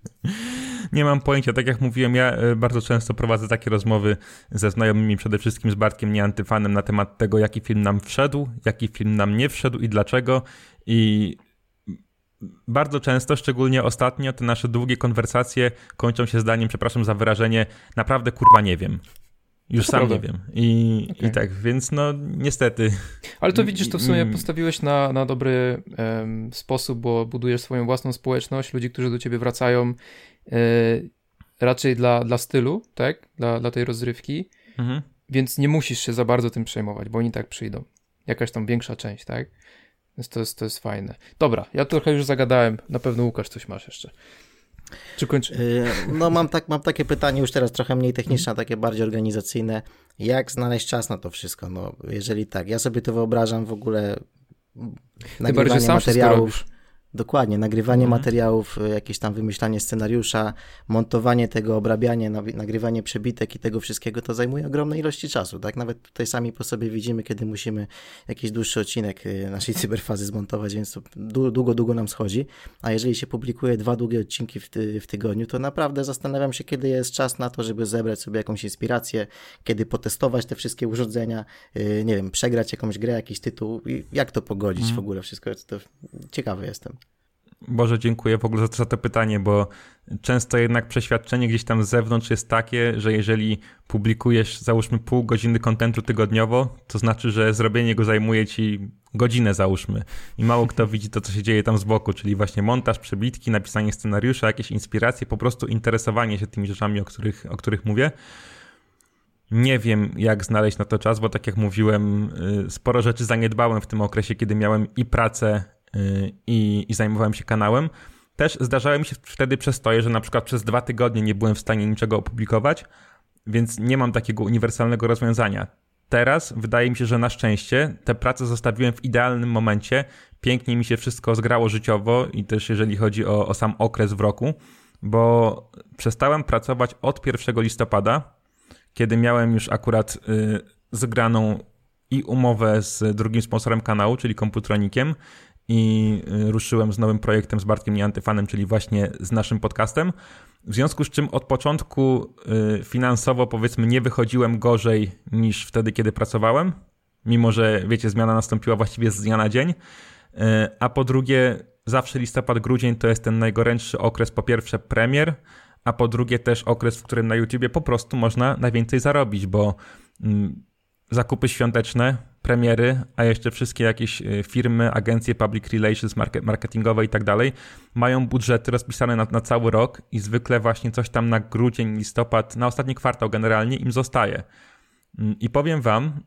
Nie mam pojęcia. Tak jak mówiłem, ja e, bardzo często prowadzę takie rozmowy ze znajomymi, przede wszystkim z Bartkiem Nieantyfanem na temat tego, jaki film nam wszedł, jaki film nam nie wszedł i dlaczego. I bardzo często, szczególnie ostatnio, te nasze długie konwersacje kończą się zdaniem, przepraszam za wyrażenie, naprawdę kurwa nie wiem. Już sam prawda. nie wiem. I, okay. I tak, więc no niestety. Ale to widzisz, to w sumie postawiłeś na, na dobry um, sposób, bo budujesz swoją własną społeczność, ludzi, którzy do ciebie wracają e, raczej dla, dla stylu, tak? Dla, dla tej rozrywki. Mhm. Więc nie musisz się za bardzo tym przejmować, bo oni tak przyjdą. Jakaś tam większa część, tak? Więc to jest, to jest fajne. Dobra, ja trochę już zagadałem. Na pewno Łukasz coś masz jeszcze. Czy kończy? Y, no mam, tak, mam takie pytanie już teraz trochę mniej techniczne, takie bardziej organizacyjne. Jak znaleźć czas na to wszystko? No jeżeli tak, ja sobie to wyobrażam w ogóle nagrywanie materiałów. Dokładnie, nagrywanie mhm. materiałów, y, jakieś tam wymyślanie scenariusza, montowanie tego, obrabianie, nagrywanie przebitek i tego wszystkiego, to zajmuje ogromne ilości czasu, tak? Nawet tutaj sami po sobie widzimy, kiedy musimy jakiś dłuższy odcinek y, naszej cyberfazy zmontować, więc to długo, długo nam schodzi, a jeżeli się publikuje dwa długie odcinki w, ty w tygodniu, to naprawdę zastanawiam się, kiedy jest czas na to, żeby zebrać sobie jakąś inspirację, kiedy potestować te wszystkie urządzenia, y, nie wiem, przegrać jakąś grę, jakiś tytuł, jak to pogodzić mhm. w ogóle wszystko, to ciekawy jestem. Boże, dziękuję w ogóle za, za to pytanie, bo często jednak przeświadczenie gdzieś tam z zewnątrz jest takie, że jeżeli publikujesz załóżmy pół godziny kontentu tygodniowo, to znaczy, że zrobienie go zajmuje ci godzinę załóżmy i mało kto widzi to, co się dzieje tam z boku, czyli właśnie montaż, przebitki, napisanie scenariusza, jakieś inspiracje, po prostu interesowanie się tymi rzeczami, o których, o których mówię. Nie wiem, jak znaleźć na to czas, bo tak jak mówiłem, y, sporo rzeczy zaniedbałem w tym okresie, kiedy miałem i pracę, i, i zajmowałem się kanałem. Też zdarzały mi się wtedy przestoje, że na przykład przez dwa tygodnie nie byłem w stanie niczego opublikować, więc nie mam takiego uniwersalnego rozwiązania. Teraz wydaje mi się, że na szczęście tę pracę zostawiłem w idealnym momencie. Pięknie mi się wszystko zgrało życiowo i też jeżeli chodzi o, o sam okres w roku, bo przestałem pracować od 1 listopada, kiedy miałem już akurat y, zgraną i umowę z drugim sponsorem kanału, czyli Komputronikiem i y, ruszyłem z nowym projektem z Bartkiem Nieantyfanem, czyli właśnie z naszym podcastem. W związku z czym od początku y, finansowo powiedzmy nie wychodziłem gorzej niż wtedy, kiedy pracowałem, mimo że wiecie, zmiana nastąpiła właściwie z dnia na dzień. Y, a po drugie, zawsze listopad, grudzień to jest ten najgorętszy okres, po pierwsze premier, a po drugie też okres, w którym na YouTubie po prostu można najwięcej zarobić, bo mm, zakupy świąteczne, premiery, a jeszcze wszystkie jakieś y, firmy, agencje public relations, marketingowe i tak dalej, mają budżety rozpisane na, na, cały rok i zwykle właśnie coś tam na grudzień, listopad, na ostatni kwartał generalnie im zostaje. Mm, I powiem wam,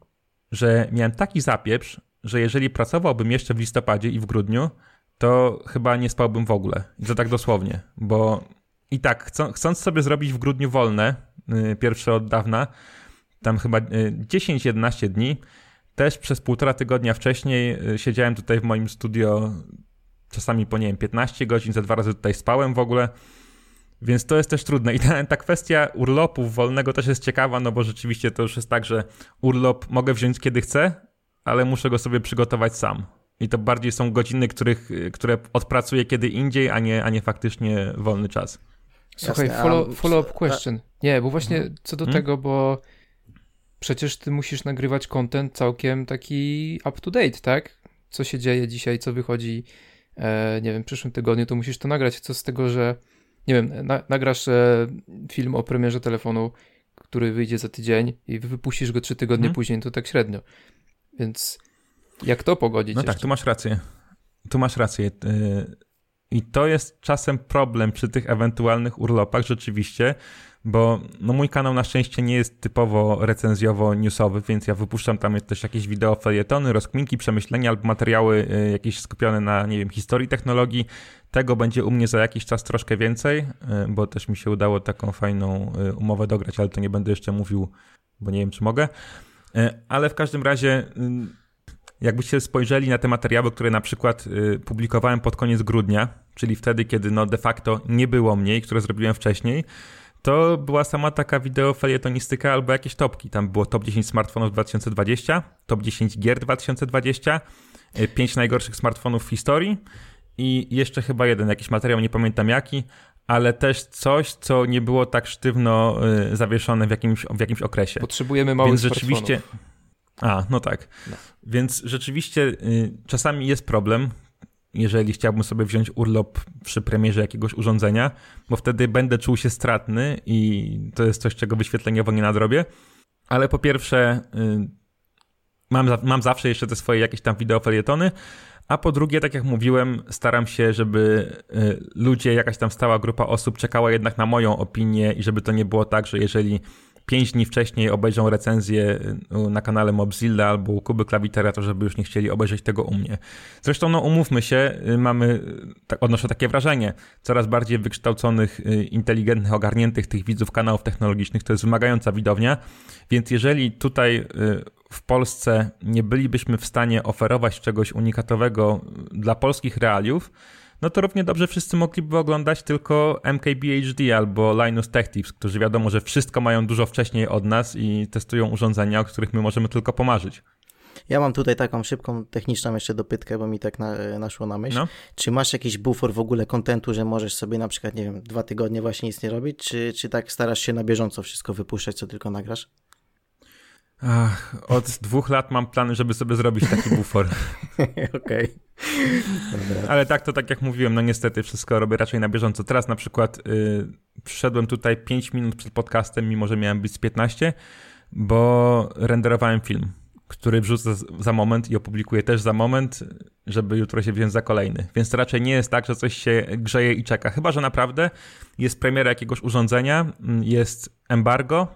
że miałem taki zapieprz, że jeżeli pracowałbym jeszcze w listopadzie i w grudniu, to chyba nie spałbym w ogóle. I to tak dosłownie, bo i tak, chcąc sobie zrobić w grudniu wolne, y, pierwsze od dawna, tam chyba 10-11 y, dni, też przez półtora tygodnia wcześniej y, siedziałem tutaj w moim studio czasami po, nie wiem, 15 godzin, za dwa razy tutaj spałem w ogóle, więc to jest też trudne. I ta, ta kwestia urlopu wolnego też jest ciekawa, no bo rzeczywiście to już jest tak, że urlop mogę wziąć kiedy chcę, ale muszę go sobie przygotować sam. I to bardziej są godziny, których, które odpracuję kiedy indziej, a nie, a nie faktycznie wolny czas. Słuchaj, follow, follow up question. Nie, bo właśnie mhm. co do hmm? tego, bo przecież ty musisz nagrywać content całkiem taki up to date, tak? Co się dzieje dzisiaj, co wychodzi, e, nie wiem, w przyszłym tygodniu, to musisz to nagrać. Co z tego, że, nie wiem, na, nagrasz e, film o premierze telefonu, który wyjdzie za tydzień i wypuścisz go trzy tygodnie hmm? później, to tak średnio. Więc jak to pogodzić? No tak, jeszcze? tak, tu masz rację. Tu masz rację. E, I to jest czasem problem przy tych ewentualnych urlopach, rzeczywiście, bo no mój kanał na szczęście nie jest typowo recenzjowo-newsowy, więc ja wypuszczam tam też jakieś wideo, felietony, rozkminki, przemyślenia albo materiały y, jakieś skupione na, nie wiem, historii technologii. Tego będzie u mnie za jakiś czas troszkę więcej, y, bo też mi się udało taką fajną y, umowę dograć, ale to nie będę jeszcze mówił, bo nie wiem, czy mogę. Ale w każdym razie jakbyście spojrzeli na te materiały, które na przykład publikowałem pod koniec grudnia, czyli wtedy, kiedy no de facto nie było mnie które zrobiłem wcześniej, to była sama taka wideo felietonistyka albo jakieś topki. Tam było top 10 smartfonów 2020, top 10 gier 2020, 5 e, najgorszych smartfonów w historii i jeszcze chyba jeden jakiś materiał, nie pamiętam jaki, ale też coś, co nie było tak sztywno e, zawieszone w jakimś, w jakimś okresie. Potrzebujemy małych Więc rzeczywiście. A, no tak. No. Więc rzeczywiście y, czasami jest problem, jeżeli chciałbym sobie wziąć urlop przy premierze jakiegoś urządzenia, bo wtedy będę czuł się stratny i to jest coś, czego wyświetleniowo nie nadrobię. Ale po pierwsze, y, mam, mam zawsze jeszcze te swoje jakieś tam wideofelietony, a po drugie, tak jak mówiłem, staram się, żeby y, ludzie, jakaś tam stała grupa osób czekała jednak na moją opinię i żeby to nie było tak, że jeżeli pięć dni wcześniej obejrzą recenzję y, na kanale Mobzilla albo u Kuby Klawitera, to żeby już nie chcieli obejrzeć tego u mnie. Zresztą, no umówmy się, y, mamy, tak, odnoszę takie wrażenie, coraz bardziej wykształconych, y, inteligentnych, ogarniętych tych widzów kanałów technologicznych, to jest wymagająca widownia, więc jeżeli tutaj w Polsce nie bylibyśmy w stanie oferować czegoś unikatowego dla polskich realiów, no to równie dobrze wszyscy mogliby oglądać tylko MKBHD albo Linus Tech Tips, którzy wiadomo, że wszystko mają dużo wcześniej od nas i testują urządzenia, o których my możemy tylko pomarzyć. Ja mam tutaj taką szybką techniczną jeszcze dopytkę, bo mi tak na, naszło na myśl. No. Czy masz jakiś bufor w ogóle kontentu, że możesz sobie na przykład, nie wiem, dwa tygodnie właśnie nic nie robić, czy, czy tak starasz się na bieżąco wszystko wypuszczać, co tylko nagrasz? Ach, od dwóch lat mam plany, żeby sobie zrobić taki bufor. Okej. Dobra. Ale tak, to tak jak mówiłem, no niestety wszystko robię raczej na bieżąco. Teraz na przykład y, przyszedłem tutaj 5 minut przed podcastem, mimo że miałem być z 15, bo renderowałem film, który wrzucę za moment i opublikuję też za moment, żeby jutro się wziąć za kolejny. Więc to raczej nie jest tak, że coś się grzeje i czeka. Chyba, że naprawdę jest premiera jakiegoś urządzenia, mm, jest embargo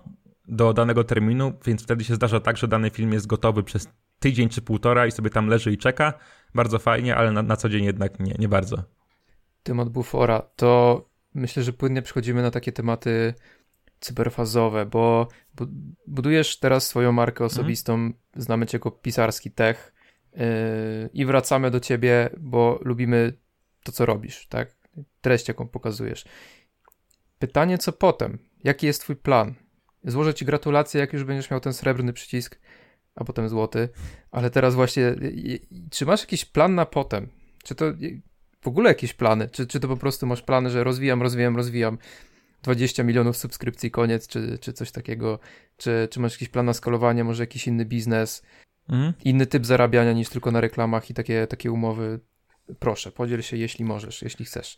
do danego terminu, więc wtedy się zdarza tak, że dany film jest gotowy przez tydzień czy półtora i sobie tam leży i czeka. Bardzo fajnie, ale na, na co dzień jednak nie, nie bardzo. temat bufora, to myślę, że płynnie przechodzimy na takie tematy cyberfazowe, bo bu- budujesz teraz swoją markę osobistą, znamy cię jako pisarski tech yy, i wracamy do ciebie, bo lubimy to, co robisz, tak? Treść, jaką pokazujesz. Pytanie, co potem? Jaki jest twój plan? Złożę ci gratulacje, jak już będziesz miał ten srebrny przycisk, a potem złoty, ale teraz właśnie, czy masz jakiś plan na potem? Czy to w ogóle jakieś plany? Czy, czy to po prostu masz plany, że rozwijam, rozwijam, rozwijam 20 milionów subskrypcji, koniec, czy, czy coś takiego? Czy, czy masz jakiś plan na skalowanie, może jakiś inny biznes, Mhm. inny typ zarabiania niż tylko na reklamach i takie, takie umowy? Proszę, podziel się, jeśli możesz, jeśli chcesz.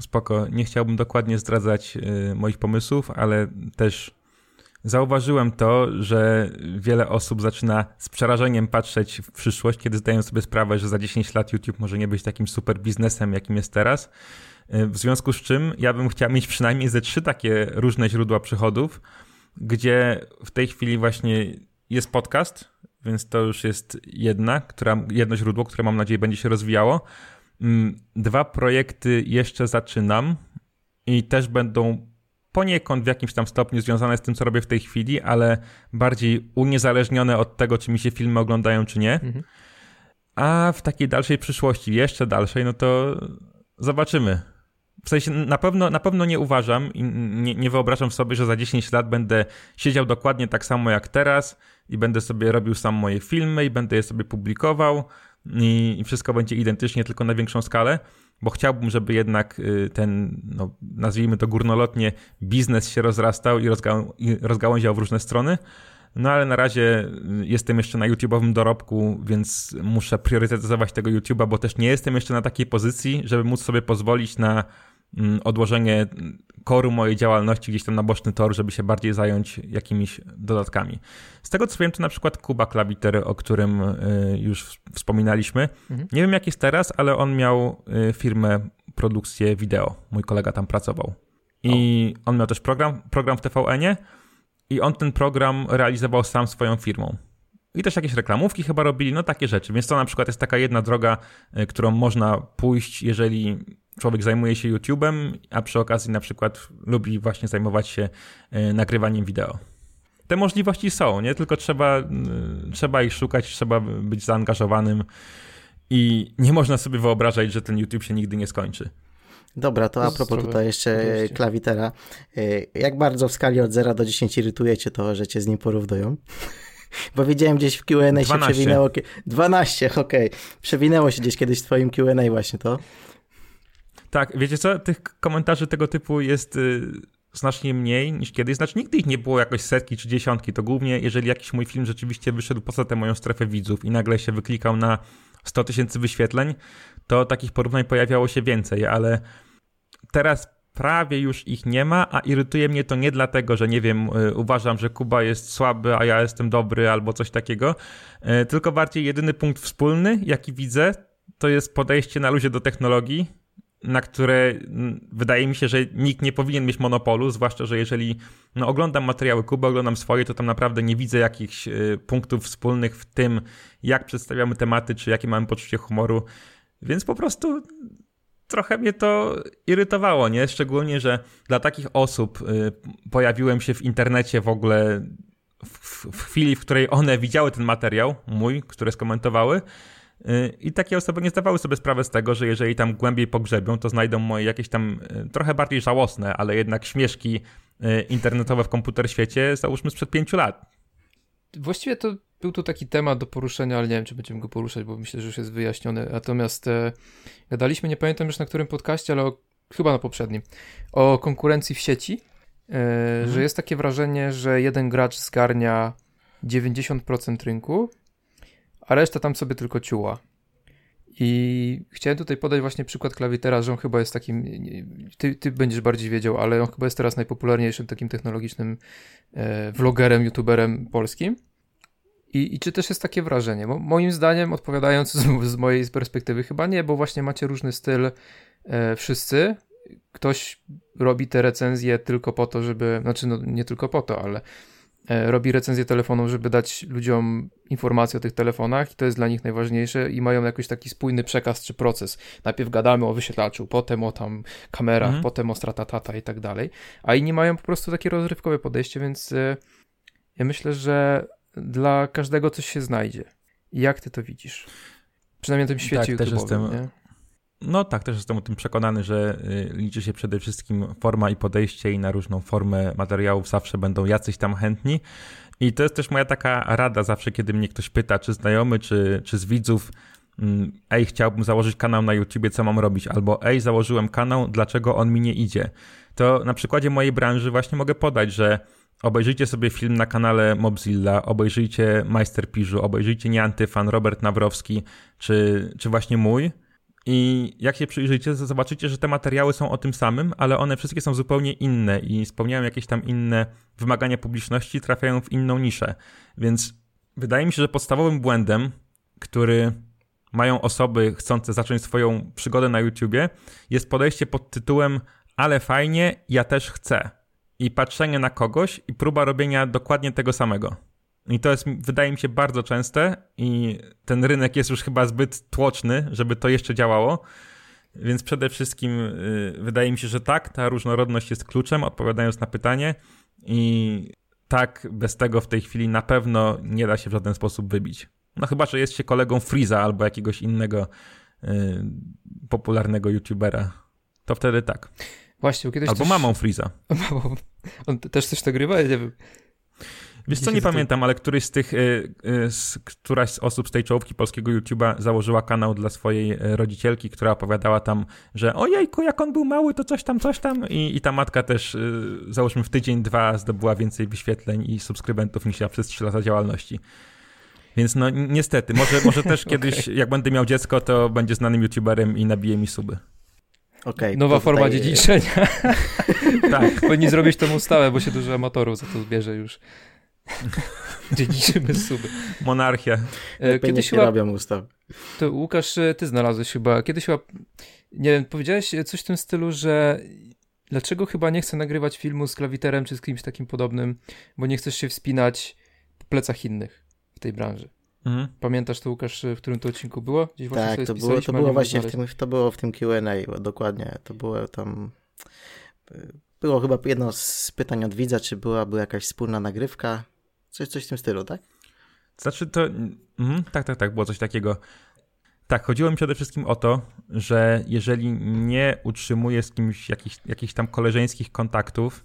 Spoko. Nie chciałbym dokładnie zdradzać y, moich pomysłów, ale też zauważyłem to, że wiele osób zaczyna z przerażeniem patrzeć w przyszłość, kiedy zdają sobie sprawę, że za 10 lat YouTube może nie być takim super biznesem, jakim jest teraz. Y, W związku z czym ja bym chciał mieć przynajmniej ze trzy takie różne źródła przychodów, gdzie w tej chwili właśnie jest podcast, więc to już jest jedna, która, jedno źródło, które mam nadzieję będzie się rozwijało. Mm, Dwa projekty jeszcze zaczynam i też będą poniekąd w jakimś tam stopniu związane z tym, co robię w tej chwili, ale bardziej uniezależnione od tego, czy mi się filmy oglądają, czy nie. Mhm. A w takiej dalszej przyszłości, jeszcze dalszej, no to zobaczymy. W sensie na pewno, na pewno nie uważam i nie, nie wyobrażam sobie, że za 10 lat będę siedział dokładnie tak samo jak teraz i będę sobie robił sam moje filmy i będę je sobie publikował i, i wszystko będzie identycznie, tylko na większą skalę, bo chciałbym, żeby jednak y, ten, no, nazwijmy to górnolotnie, biznes się rozrastał i, rozga- i rozgałęział w różne strony. No ale na razie y, jestem jeszcze na YouTube'owym dorobku, więc muszę priorytetyzować tego YouTube'a, bo też nie jestem jeszcze na takiej pozycji, żeby móc sobie pozwolić na odłożenie koru mojej działalności gdzieś tam na boczny tor, żeby się bardziej zająć jakimiś dodatkami. Z tego co wiem, to na przykład Kuba Klawiter, o którym y, już wspominaliśmy. Mhm. Nie wiem jak jest teraz, ale on miał y, firmę produkcję wideo. Mój kolega tam pracował. I on miał też program, program w TVN-ie i on ten program realizował sam swoją firmą. I też jakieś reklamówki chyba robili, no takie rzeczy. Więc to na przykład jest taka jedna droga, y, którą można pójść, jeżeli człowiek zajmuje się YouTube'em, a przy okazji na przykład lubi właśnie zajmować się y, nagrywaniem wideo. Te możliwości są, nie? Tylko trzeba, y, trzeba ich szukać, trzeba być zaangażowanym i nie można sobie wyobrażać, że ten YouTube się nigdy nie skończy. Dobra, to a propos tutaj jeszcze klawitera. Y, Jak bardzo w skali od 0 do 10 irytuje cię to, że cię z nim porównują? Bo widziałem gdzieś w Q&A się 12. przewinęło... kie- 12, okej. Przewinęło się gdzieś kiedyś w twoim Q&A właśnie to. Tak, wiecie co? Tych komentarzy tego typu jest y, znacznie mniej niż kiedyś. Znaczy nigdy ich nie było jakoś setki czy dziesiątki. To głównie, jeżeli jakiś mój film rzeczywiście wyszedł poza tę moją strefę widzów i nagle się wyklikał na 100 tysięcy wyświetleń, to takich porównań pojawiało się więcej, ale teraz prawie już ich nie ma, a irytuje mnie to nie dlatego, że nie wiem, y, uważam, że Kuba jest słaby, a ja jestem dobry albo coś takiego, y, tylko bardziej jedyny punkt wspólny, jaki widzę, to jest podejście na luzie do technologii, na które mm, wydaje mi się, że nikt nie powinien mieć monopolu, zwłaszcza, że jeżeli no, oglądam materiały Kuby, oglądam swoje, to tam naprawdę nie widzę jakichś y, punktów wspólnych w tym, jak przedstawiamy tematy, czy jakie mamy poczucie humoru, więc po prostu trochę mnie to irytowało, nie? Szczególnie, że dla takich osób y, pojawiłem się w internecie w ogóle w, w chwili, w której one widziały ten materiał mój, które skomentowały, i takie osoby nie zdawały sobie sprawy z tego, że jeżeli tam głębiej pogrzebią, to znajdą moje jakieś tam y, trochę bardziej żałosne, ale jednak śmieszki y, internetowe w komputer świecie, załóżmy sprzed pięciu lat. Właściwie to był tu taki temat do poruszenia, ale nie wiem, czy będziemy go poruszać, bo myślę, że już jest wyjaśniony. Natomiast e, gadaliśmy, nie pamiętam już na którym podcaście, ale o, chyba na poprzednim, o konkurencji w sieci, e, że jest takie wrażenie, że jeden gracz zgarnia 90% rynku, a reszta tam sobie tylko ciuła. I chciałem tutaj podać właśnie przykład klawitera, że on chyba jest takim, ty, ty będziesz bardziej wiedział, ale on chyba jest teraz najpopularniejszym takim technologicznym e, vlogerem, youtuberem polskim. I, I czy też jest takie wrażenie? Bo moim zdaniem, odpowiadając z, z mojej perspektywy, chyba nie, bo właśnie macie różny styl e, wszyscy. Ktoś robi te recenzje tylko po to, żeby, znaczy no nie tylko po to, ale robi recenzję telefonów, żeby dać ludziom informacje o tych telefonach i to jest dla nich najważniejsze i mają jakiś taki spójny przekaz czy proces. Najpierw gadamy o wyświetlaczu, potem o tam kamerach, mhm. potem o stratatata i tak dalej, a inni mają po prostu takie rozrywkowe podejście, więc e, ja myślę, że dla każdego coś się znajdzie. Jak ty to widzisz? Przynajmniej na tym świecie tak, YouTube'owym, jestem, nie? No tak, też jestem o tym przekonany, że y, liczy się przede wszystkim forma i podejście i na różną formę materiałów zawsze będą jacyś tam chętni. I to jest też moja taka rada zawsze, kiedy mnie ktoś pyta, czy znajomy, czy, czy z widzów, mm, ej, chciałbym założyć kanał na YouTubie, co mam robić? Albo ej, założyłem kanał, dlaczego on mi nie idzie? To na przykładzie mojej branży właśnie mogę podać, że obejrzyjcie sobie film na kanale Mobzilla, obejrzyjcie Majster Piżu, obejrzyjcie Nieantyfan, Robert Nawrowski, czy, czy właśnie mój, i jak się przyjrzycie, zobaczycie, że te materiały są o tym samym, ale one wszystkie są zupełnie inne i spełniają jakieś tam inne wymagania publiczności, trafiają w inną niszę. Więc wydaje mi się, że podstawowym błędem, który mają osoby chcące zacząć swoją przygodę na YouTubie, jest podejście pod tytułem ale fajnie, ja też chcę. I patrzenie na kogoś i próba robienia dokładnie tego samego. I to jest, wydaje mi się, bardzo częste i ten rynek jest już chyba zbyt tłoczny, żeby to jeszcze działało. Więc przede wszystkim y, wydaje mi się, że tak, ta różnorodność jest kluczem, odpowiadając na pytanie. I tak, bez tego w tej chwili na pewno nie da się w żaden sposób wybić. No chyba, że jest się kolegą Freeza albo jakiegoś innego y, popularnego youtubera. To wtedy tak. Właśnie, kiedyś Albo też... mamą Freeza. On też coś nagrywa? Nie wiem. Wiesz co, nie pamiętam, ale któryś z tych, y, y, z, któraś z osób z tej czołówki polskiego YouTube'a założyła kanał dla swojej y, rodzicielki, która opowiadała tam, że ojejku, jak on był mały, to coś tam, coś tam i, i ta matka też, załóżmy w tydzień, dwa zdobyła więcej wyświetleń i subskrybentów niż ja przez trzy lata działalności. Więc no niestety, może, może też kiedyś, okay. jak będę miał dziecko, to będzie znanym YouTuberem i nabije mi suby. Okay, Nowa forma tutaj... dziedziczenia. tak. Powinni zrobić tą ustawę, bo się dużo amatorów za to zbierze już. Dziedziczymy suby. Monarchia. E, kiedyś chyba... robią ustaw. To Łukasz, ty znalazłeś chyba, kiedyś chyba, nie wiem, powiedziałeś coś w tym stylu, że dlaczego chyba nie chcę nagrywać filmu z klawiterem czy z kimś takim podobnym, bo nie chcesz się wspinać po plecach innych w tej branży. Mhm. Pamiętasz to, Łukasz, w którym to odcinku było? Gdzieś tak, to było, to było właśnie w tym, to było w tym Q&A, dokładnie. To było tam było chyba jedno z pytań od widza, czy byłaby jakaś wspólna nagrywka. Coś, coś w tym stylu, tak? Znaczy to. Mm, tak, tak, tak, było coś takiego. Tak, chodziło mi przede wszystkim o to, że jeżeli nie utrzymuję z kimś jakichś, jakichś tam koleżeńskich kontaktów,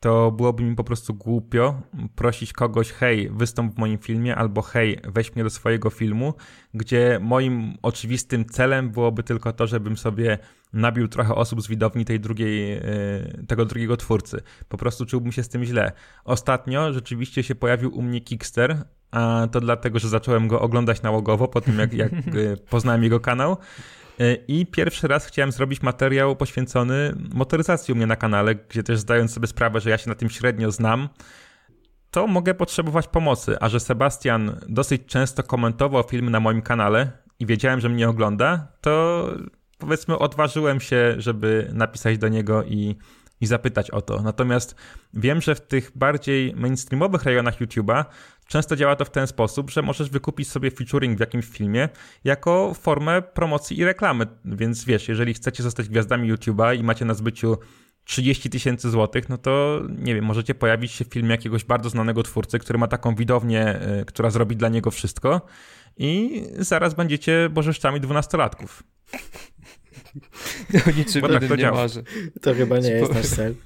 to byłoby mi po prostu głupio prosić kogoś, hej, wystąp w moim filmie, albo hej, weź mnie do swojego filmu, gdzie moim oczywistym celem byłoby tylko to, żebym sobie nabił trochę osób z widowni tej drugiej, e, tego drugiego twórcy. Po prostu czułbym się z tym źle. Ostatnio rzeczywiście się pojawił u mnie Kickster, a to dlatego, że zacząłem go oglądać nałogowo po tym, jak, jak e, poznałem jego kanał. E, I pierwszy raz chciałem zrobić materiał poświęcony motoryzacji u mnie na kanale, gdzie też zdając sobie sprawę, że ja się na tym średnio znam, to mogę potrzebować pomocy. A że Sebastian dosyć często komentował filmy na moim kanale i wiedziałem, że mnie ogląda, to powiedzmy odważyłem się, żeby napisać do niego i, i zapytać o to. Natomiast wiem, że w tych bardziej mainstreamowych rejonach YouTube'a często działa to w ten sposób, że możesz wykupić sobie featuring w jakimś filmie jako formę promocji i reklamy. Więc wiesz, jeżeli chcecie zostać gwiazdami YouTube'a i macie na zbyciu 30 tysięcy złotych, no to nie wiem, możecie pojawić się w filmie jakiegoś bardzo znanego twórcy, który ma taką widownię, y, która zrobi dla niego wszystko i zaraz będziecie bożeszczami dwunastolatków. O niczym Bo tak to nie marzę. To chyba nie jest nasz cel.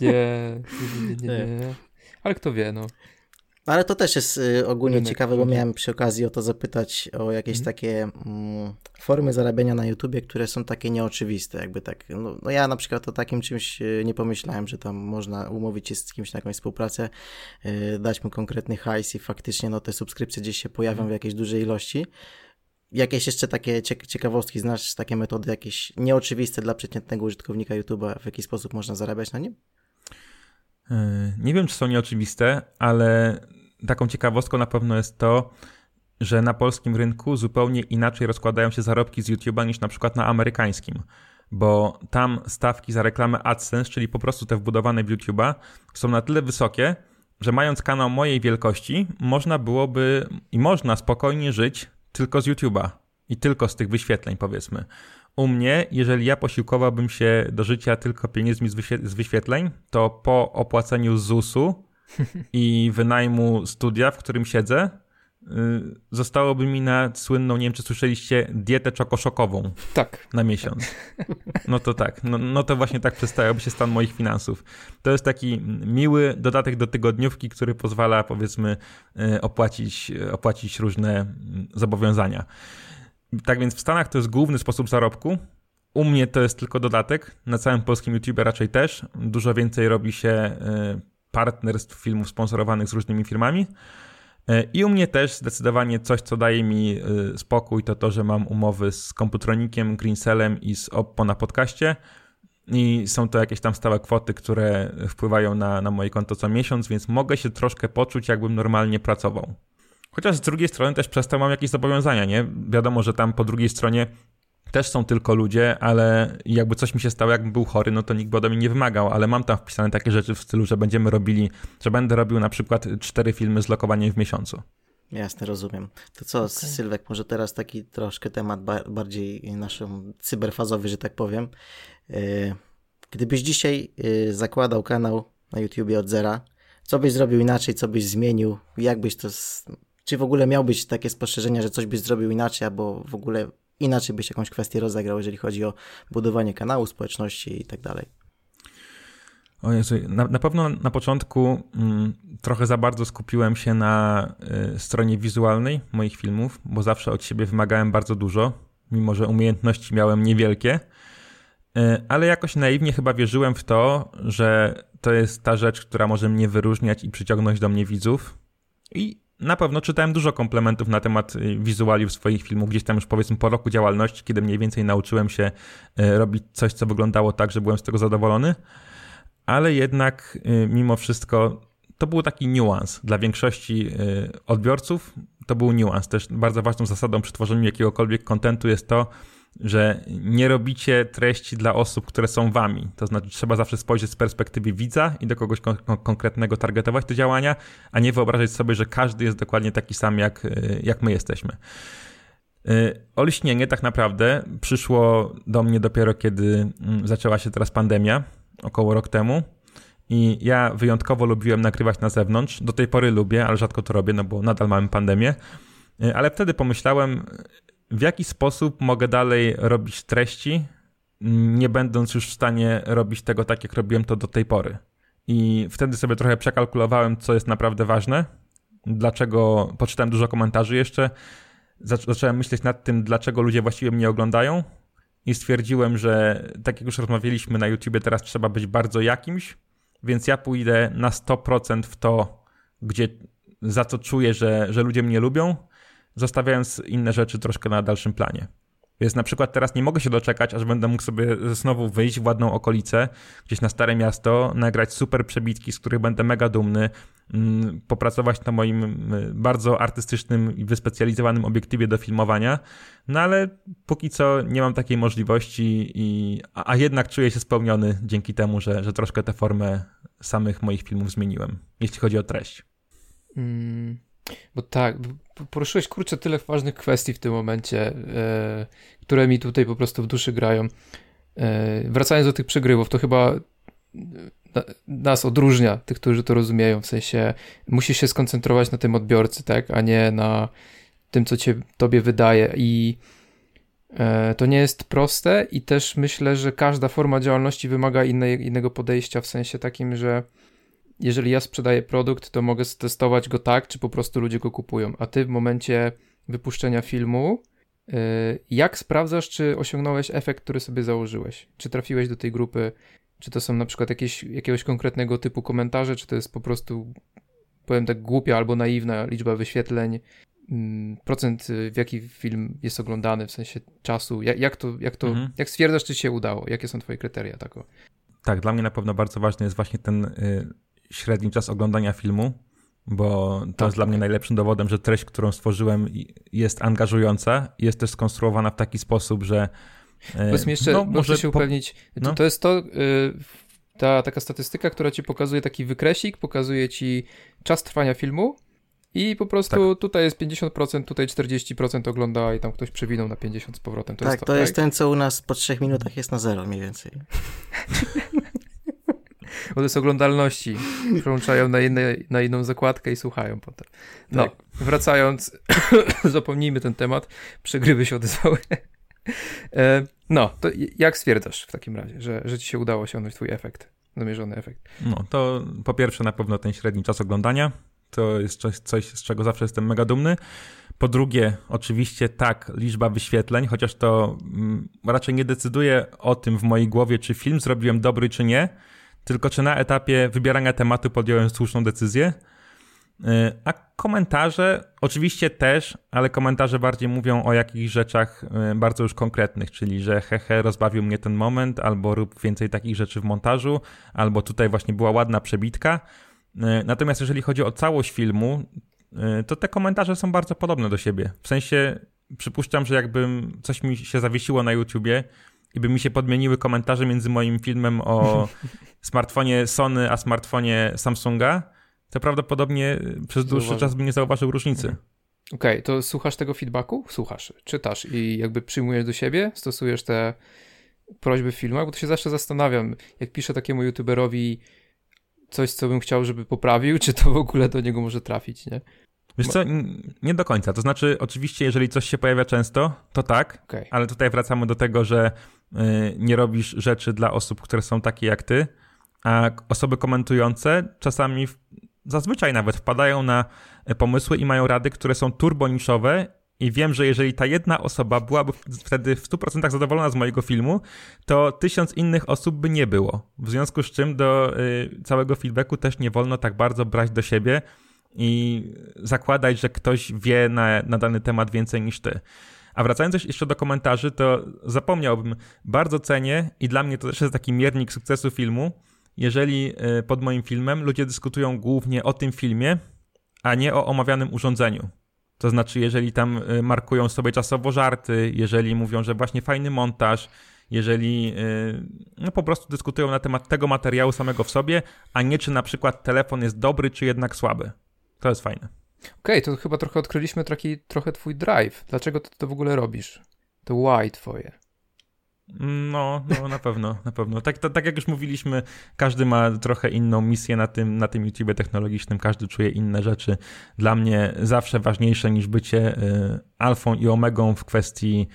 Nie, nie, nie, nie. Ale kto wie, no. Ale to też jest y, ogólnie Rynek ciekawe, bo drogi. miałem przy okazji o to zapytać o jakieś Mhm. takie mm, formy zarabiania na YouTubie, które są takie nieoczywiste, jakby tak. No, no ja na przykład o takim czymś y, nie pomyślałem, że tam można umówić się z kimś na jakąś współpracę, y, dać mu konkretny hajs i faktycznie no te subskrypcje gdzieś się pojawią w jakiejś dużej ilości. Jakieś jeszcze takie ciek- ciekawostki, znasz takie metody jakieś nieoczywiste dla przeciętnego użytkownika YouTube'a, w jaki sposób można zarabiać na nim? Yy, Nie wiem, czy są nieoczywiste, ale taką ciekawostką na pewno jest to, że na polskim rynku zupełnie inaczej rozkładają się zarobki z YouTube'a niż na przykład na amerykańskim. Bo tam stawki za reklamę AdSense, czyli po prostu te wbudowane w YouTube'a, są na tyle wysokie, że mając kanał mojej wielkości, można byłoby i można spokojnie żyć tylko z YouTube'a i tylko z tych wyświetleń, powiedzmy. U mnie, jeżeli ja posiłkowałbym się do życia tylko pieniędzmi z, wyświe- z wyświetleń, to po opłaceniu ZUS-u i wynajmu studia, w którym siedzę, y, zostałoby mi na słynną, nie wiem czy słyszeliście, dietę czokoszokową Tak. na miesiąc. No to tak, no, no to właśnie tak przedstawiałby się stan moich finansów. To jest taki miły dodatek do tygodniówki, który pozwala powiedzmy y, opłacić, opłacić różne mm, zobowiązania. Tak więc w Stanach to jest główny sposób zarobku. U mnie to jest tylko dodatek, na całym polskim YouTube raczej też. Dużo więcej robi się y, partnerstw filmów sponsorowanych z różnymi firmami. Y, I u mnie też zdecydowanie coś, co daje mi y, spokój, to to, że mam umowy z Komputronikiem, Greencellem i z Oppo na podcaście. I są to jakieś tam stałe kwoty, które wpływają na, na moje konto co miesiąc, więc mogę się troszkę poczuć, jakbym normalnie pracował. Chociaż z drugiej strony też przez to mam jakieś zobowiązania, nie? Wiadomo, że tam po drugiej stronie też są tylko ludzie, ale jakby coś mi się stało, jakbym był chory, no to nikt by ode mnie nie wymagał, ale mam tam wpisane takie rzeczy w stylu, że będziemy robili, że będę robił na przykład cztery filmy z lokowaniem w miesiącu. Jasne, rozumiem. To co, Sylwek, może teraz taki troszkę temat ba- bardziej naszą cyberfazowy, że tak powiem. Yy, Gdybyś dzisiaj yy, zakładał kanał na YouTubie od zera, co byś zrobił inaczej, co byś zmienił, jak byś to... Czy w ogóle miałbyś takie spostrzeżenia, że coś byś zrobił inaczej, albo w ogóle inaczej byś jakąś kwestię rozegrał, jeżeli chodzi o budowanie kanału, społeczności i tak dalej? O Jezu, na, na pewno na początku mm, trochę za bardzo skupiłem się na y, stronie wizualnej moich filmów, bo zawsze od siebie wymagałem bardzo dużo, mimo że umiejętności miałem niewielkie. Y, ale jakoś naiwnie chyba wierzyłem w to, że to jest ta rzecz, która może mnie wyróżniać i przyciągnąć do mnie widzów. I na pewno czytałem dużo komplementów na temat y, wizualiów swoich filmów, gdzieś tam już powiedzmy po roku działalności, kiedy mniej więcej nauczyłem się y, robić coś, co wyglądało tak, że byłem z tego zadowolony ale jednak y, mimo wszystko to był taki niuans. Dla większości odbiorców to był niuans. Też bardzo ważną zasadą przy tworzeniu jakiegokolwiek kontentu jest to, że nie robicie treści dla osób, które są wami. To znaczy, trzeba zawsze spojrzeć z perspektywy widza i do kogoś kon- kon- konkretnego targetować te działania, a nie wyobrażać sobie, że każdy jest dokładnie taki sam, jak, y, jak my jesteśmy. Y, Olśnienie tak naprawdę przyszło do mnie dopiero, kiedy mm, zaczęła się teraz pandemia, około rok temu. I ja wyjątkowo lubiłem nagrywać na zewnątrz. Do tej pory lubię, ale rzadko to robię, no bo nadal mamy pandemię. Y, Ale wtedy pomyślałem, w jaki sposób mogę dalej robić treści, nie będąc już w stanie robić tego tak, jak robiłem to do tej pory. I wtedy sobie trochę przekalkulowałem, co jest naprawdę ważne, dlaczego, poczytałem dużo komentarzy jeszcze, zac- zacząłem myśleć nad tym, dlaczego ludzie właściwie mnie oglądają. I stwierdziłem, że tak jak już rozmawialiśmy na YouTubie, teraz trzeba być bardzo jakimś, więc ja pójdę na 100% w to, gdzie, za co czuję, że, że ludzie mnie lubią, zostawiając inne rzeczy troszkę na dalszym planie. Więc na przykład teraz nie mogę się doczekać, aż będę mógł sobie znowu wyjść w ładną okolicę, gdzieś na stare miasto, nagrać super przebitki, z których będę mega dumny, mm, popracować na moim mm, bardzo artystycznym i wyspecjalizowanym obiektywie do filmowania. No ale póki co nie mam takiej możliwości, i, a, jednak czuję się spełniony dzięki temu, że, że troszkę tę formę samych moich filmów zmieniłem, jeśli chodzi o treść. Mm, bo tak, poruszyłeś kurczę tyle ważnych kwestii w tym momencie, e, które mi tutaj po prostu w duszy grają. E, wracając do tych przegrywów, to chyba e, na, nas odróżnia, tych, którzy to rozumieją, w sensie musisz się skoncentrować na tym odbiorcy, tak, a nie na tym, co cię, tobie wydaje i e, to nie jest proste i też myślę, że każda forma działalności wymaga innej, innego podejścia, w sensie takim, że jeżeli ja sprzedaję produkt, to mogę testować go tak, czy po prostu ludzie go kupują. A ty w momencie wypuszczenia filmu, y, jak sprawdzasz, czy osiągnąłeś efekt, który sobie założyłeś? Czy trafiłeś do tej grupy? Czy to są na przykład jakieś, jakiegoś konkretnego typu komentarze, czy to jest po prostu, powiem tak, głupia albo naiwna liczba wyświetleń, mm, procent, y, w jaki film jest oglądany, w sensie czasu, jak, jak to, jak to, Mhm. jak stwierdzasz, czy się udało? Jakie są twoje kryteria tako? Tak, dla mnie na pewno bardzo ważny jest właśnie ten y, średni czas oglądania filmu, bo to Tak, jest dla mnie okej. najlepszym dowodem, że treść, którą stworzyłem jest angażująca i jest też skonstruowana w taki sposób, że y, Powiedz mi jeszcze, no, chcę się po- upewnić, to, no. to jest to, y, ta taka statystyka, która ci pokazuje taki wykresik, pokazuje ci czas trwania filmu i po prostu Tak. tutaj jest 50%, tutaj 40% ogląda i tam ktoś przewinął na 50 z powrotem. To tak, jest to, to jest ten, co u nas po trzech minutach jest na zero mniej więcej. Jest oglądalności. Przełączają na, inne, na inną zakładkę i słuchają potem. No, Tak. wracając, zapomnijmy ten temat, przegrywy się odezwały. E, no, to jak stwierdzasz w takim razie, że, że ci się udało osiągnąć twój efekt, zamierzony efekt? No, to po pierwsze na pewno ten średni czas oglądania. To jest coś, coś, z czego zawsze jestem mega dumny. Po drugie, oczywiście tak, liczba wyświetleń, chociaż to mm, raczej nie decyduje o tym w mojej głowie, czy film zrobiłem dobry, czy nie, tylko czy na etapie wybierania tematu podjąłem słuszną decyzję. Yy, A komentarze oczywiście też, ale komentarze bardziej mówią o jakichś rzeczach yy, bardzo już konkretnych, czyli że hehe, rozbawił mnie ten moment, albo rób więcej takich rzeczy w montażu, albo tutaj właśnie była ładna przebitka. Yy, Natomiast jeżeli chodzi o całość filmu, to te komentarze są bardzo podobne do siebie. W sensie przypuszczam, że jakbym coś mi się zawiesiło na YouTubie i by mi się podmieniły komentarze między moim filmem o smartfonie Sony a smartfonie Samsunga, to prawdopodobnie przez dłuższy Zauważył. czas bym nie zauważył różnicy. Okej, to słuchasz tego feedbacku? Słuchasz, czytasz i jakby przyjmujesz do siebie, stosujesz te prośby w filmach, bo to się zawsze zastanawiam, jak piszę takiemu youtuberowi coś, co bym chciał, żeby poprawił, czy to w ogóle do niego może trafić, nie? Wiesz co, nie do końca. To znaczy, oczywiście, jeżeli coś się pojawia często, to tak, Okej. ale tutaj wracamy do tego, że nie robisz rzeczy dla osób, które są takie jak ty, a osoby komentujące czasami, zazwyczaj nawet wpadają na e, pomysły i mają rady, które są turboniszowe i wiem, że jeżeli ta jedna osoba byłaby wtedy w 100% zadowolona z mojego filmu, to tysiąc innych osób by nie było. W związku z czym do y, całego feedbacku też nie wolno tak bardzo brać do siebie i zakładać, że ktoś wie na, na dany temat więcej niż ty. A wracając jeszcze do komentarzy, to zapomniałbym, bardzo cenię i dla mnie to też jest taki miernik sukcesu filmu, jeżeli y, pod moim filmem ludzie dyskutują głównie o tym filmie, a nie o omawianym urządzeniu. To znaczy, jeżeli tam y, markują sobie czasowo żarty, jeżeli mówią, że właśnie fajny montaż, jeżeli y, no po prostu dyskutują na temat tego materiału samego w sobie, a nie czy na przykład telefon jest dobry, czy jednak słaby. To jest fajne. Okej, to chyba trochę odkryliśmy taki, trochę twój drive. Dlaczego ty to w ogóle robisz? To why twoje. No, no na pewno, na pewno. Tak, to, tak jak już mówiliśmy, każdy ma trochę inną misję na tym, na tym YouTubie technologicznym, każdy czuje inne rzeczy. Dla mnie zawsze ważniejsze niż bycie y, alfą i omegą w kwestii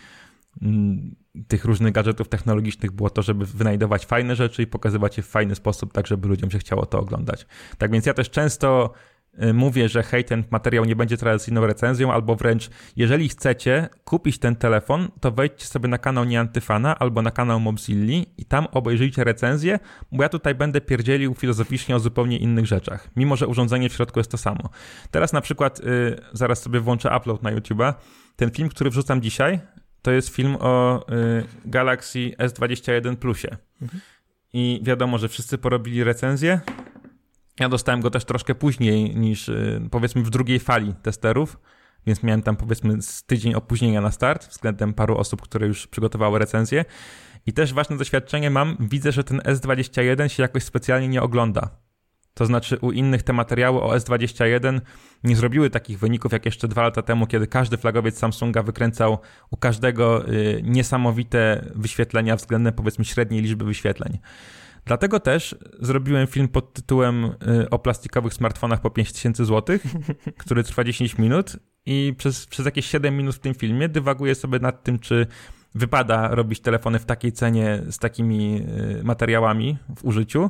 mm, tych różnych gadżetów technologicznych było to, żeby wynajdować fajne rzeczy i pokazywać je w fajny sposób, tak żeby ludziom się chciało to oglądać. Tak więc ja też często y, mówię, że hej, ten materiał nie będzie tradycyjną recenzją, albo wręcz, jeżeli chcecie kupić ten telefon, to wejdźcie sobie na kanał Nieantyfana albo na kanał Mobzilli i tam obejrzyjcie recenzję, bo ja tutaj będę pierdzielił filozoficznie o zupełnie innych rzeczach, mimo że urządzenie w środku jest to samo. Teraz na przykład, y, zaraz sobie włączę upload na YouTube'a, ten film, który wrzucam dzisiaj, to jest film o y, Galaxy S21 Plusie. I wiadomo, że wszyscy porobili recenzję. Ja dostałem go też troszkę później niż y, powiedzmy w drugiej fali testerów, więc miałem tam powiedzmy z tydzień opóźnienia na start względem paru osób, które już przygotowały recenzję. I też ważne doświadczenie mam, widzę, że ten S21 się jakoś specjalnie nie ogląda. To znaczy u innych te materiały o S21 nie zrobiły takich wyników jak jeszcze dwa lata temu, kiedy każdy flagowiec Samsunga wykręcał u każdego y, niesamowite wyświetlenia względem powiedzmy średniej liczby wyświetleń. Dlatego też zrobiłem film pod tytułem y, o plastikowych smartfonach po 5000 zł, który trwa 10 minut i przez, przez jakieś 7 minut w tym filmie dywaguję sobie nad tym, czy wypada robić telefony w takiej cenie z takimi y, materiałami w użyciu.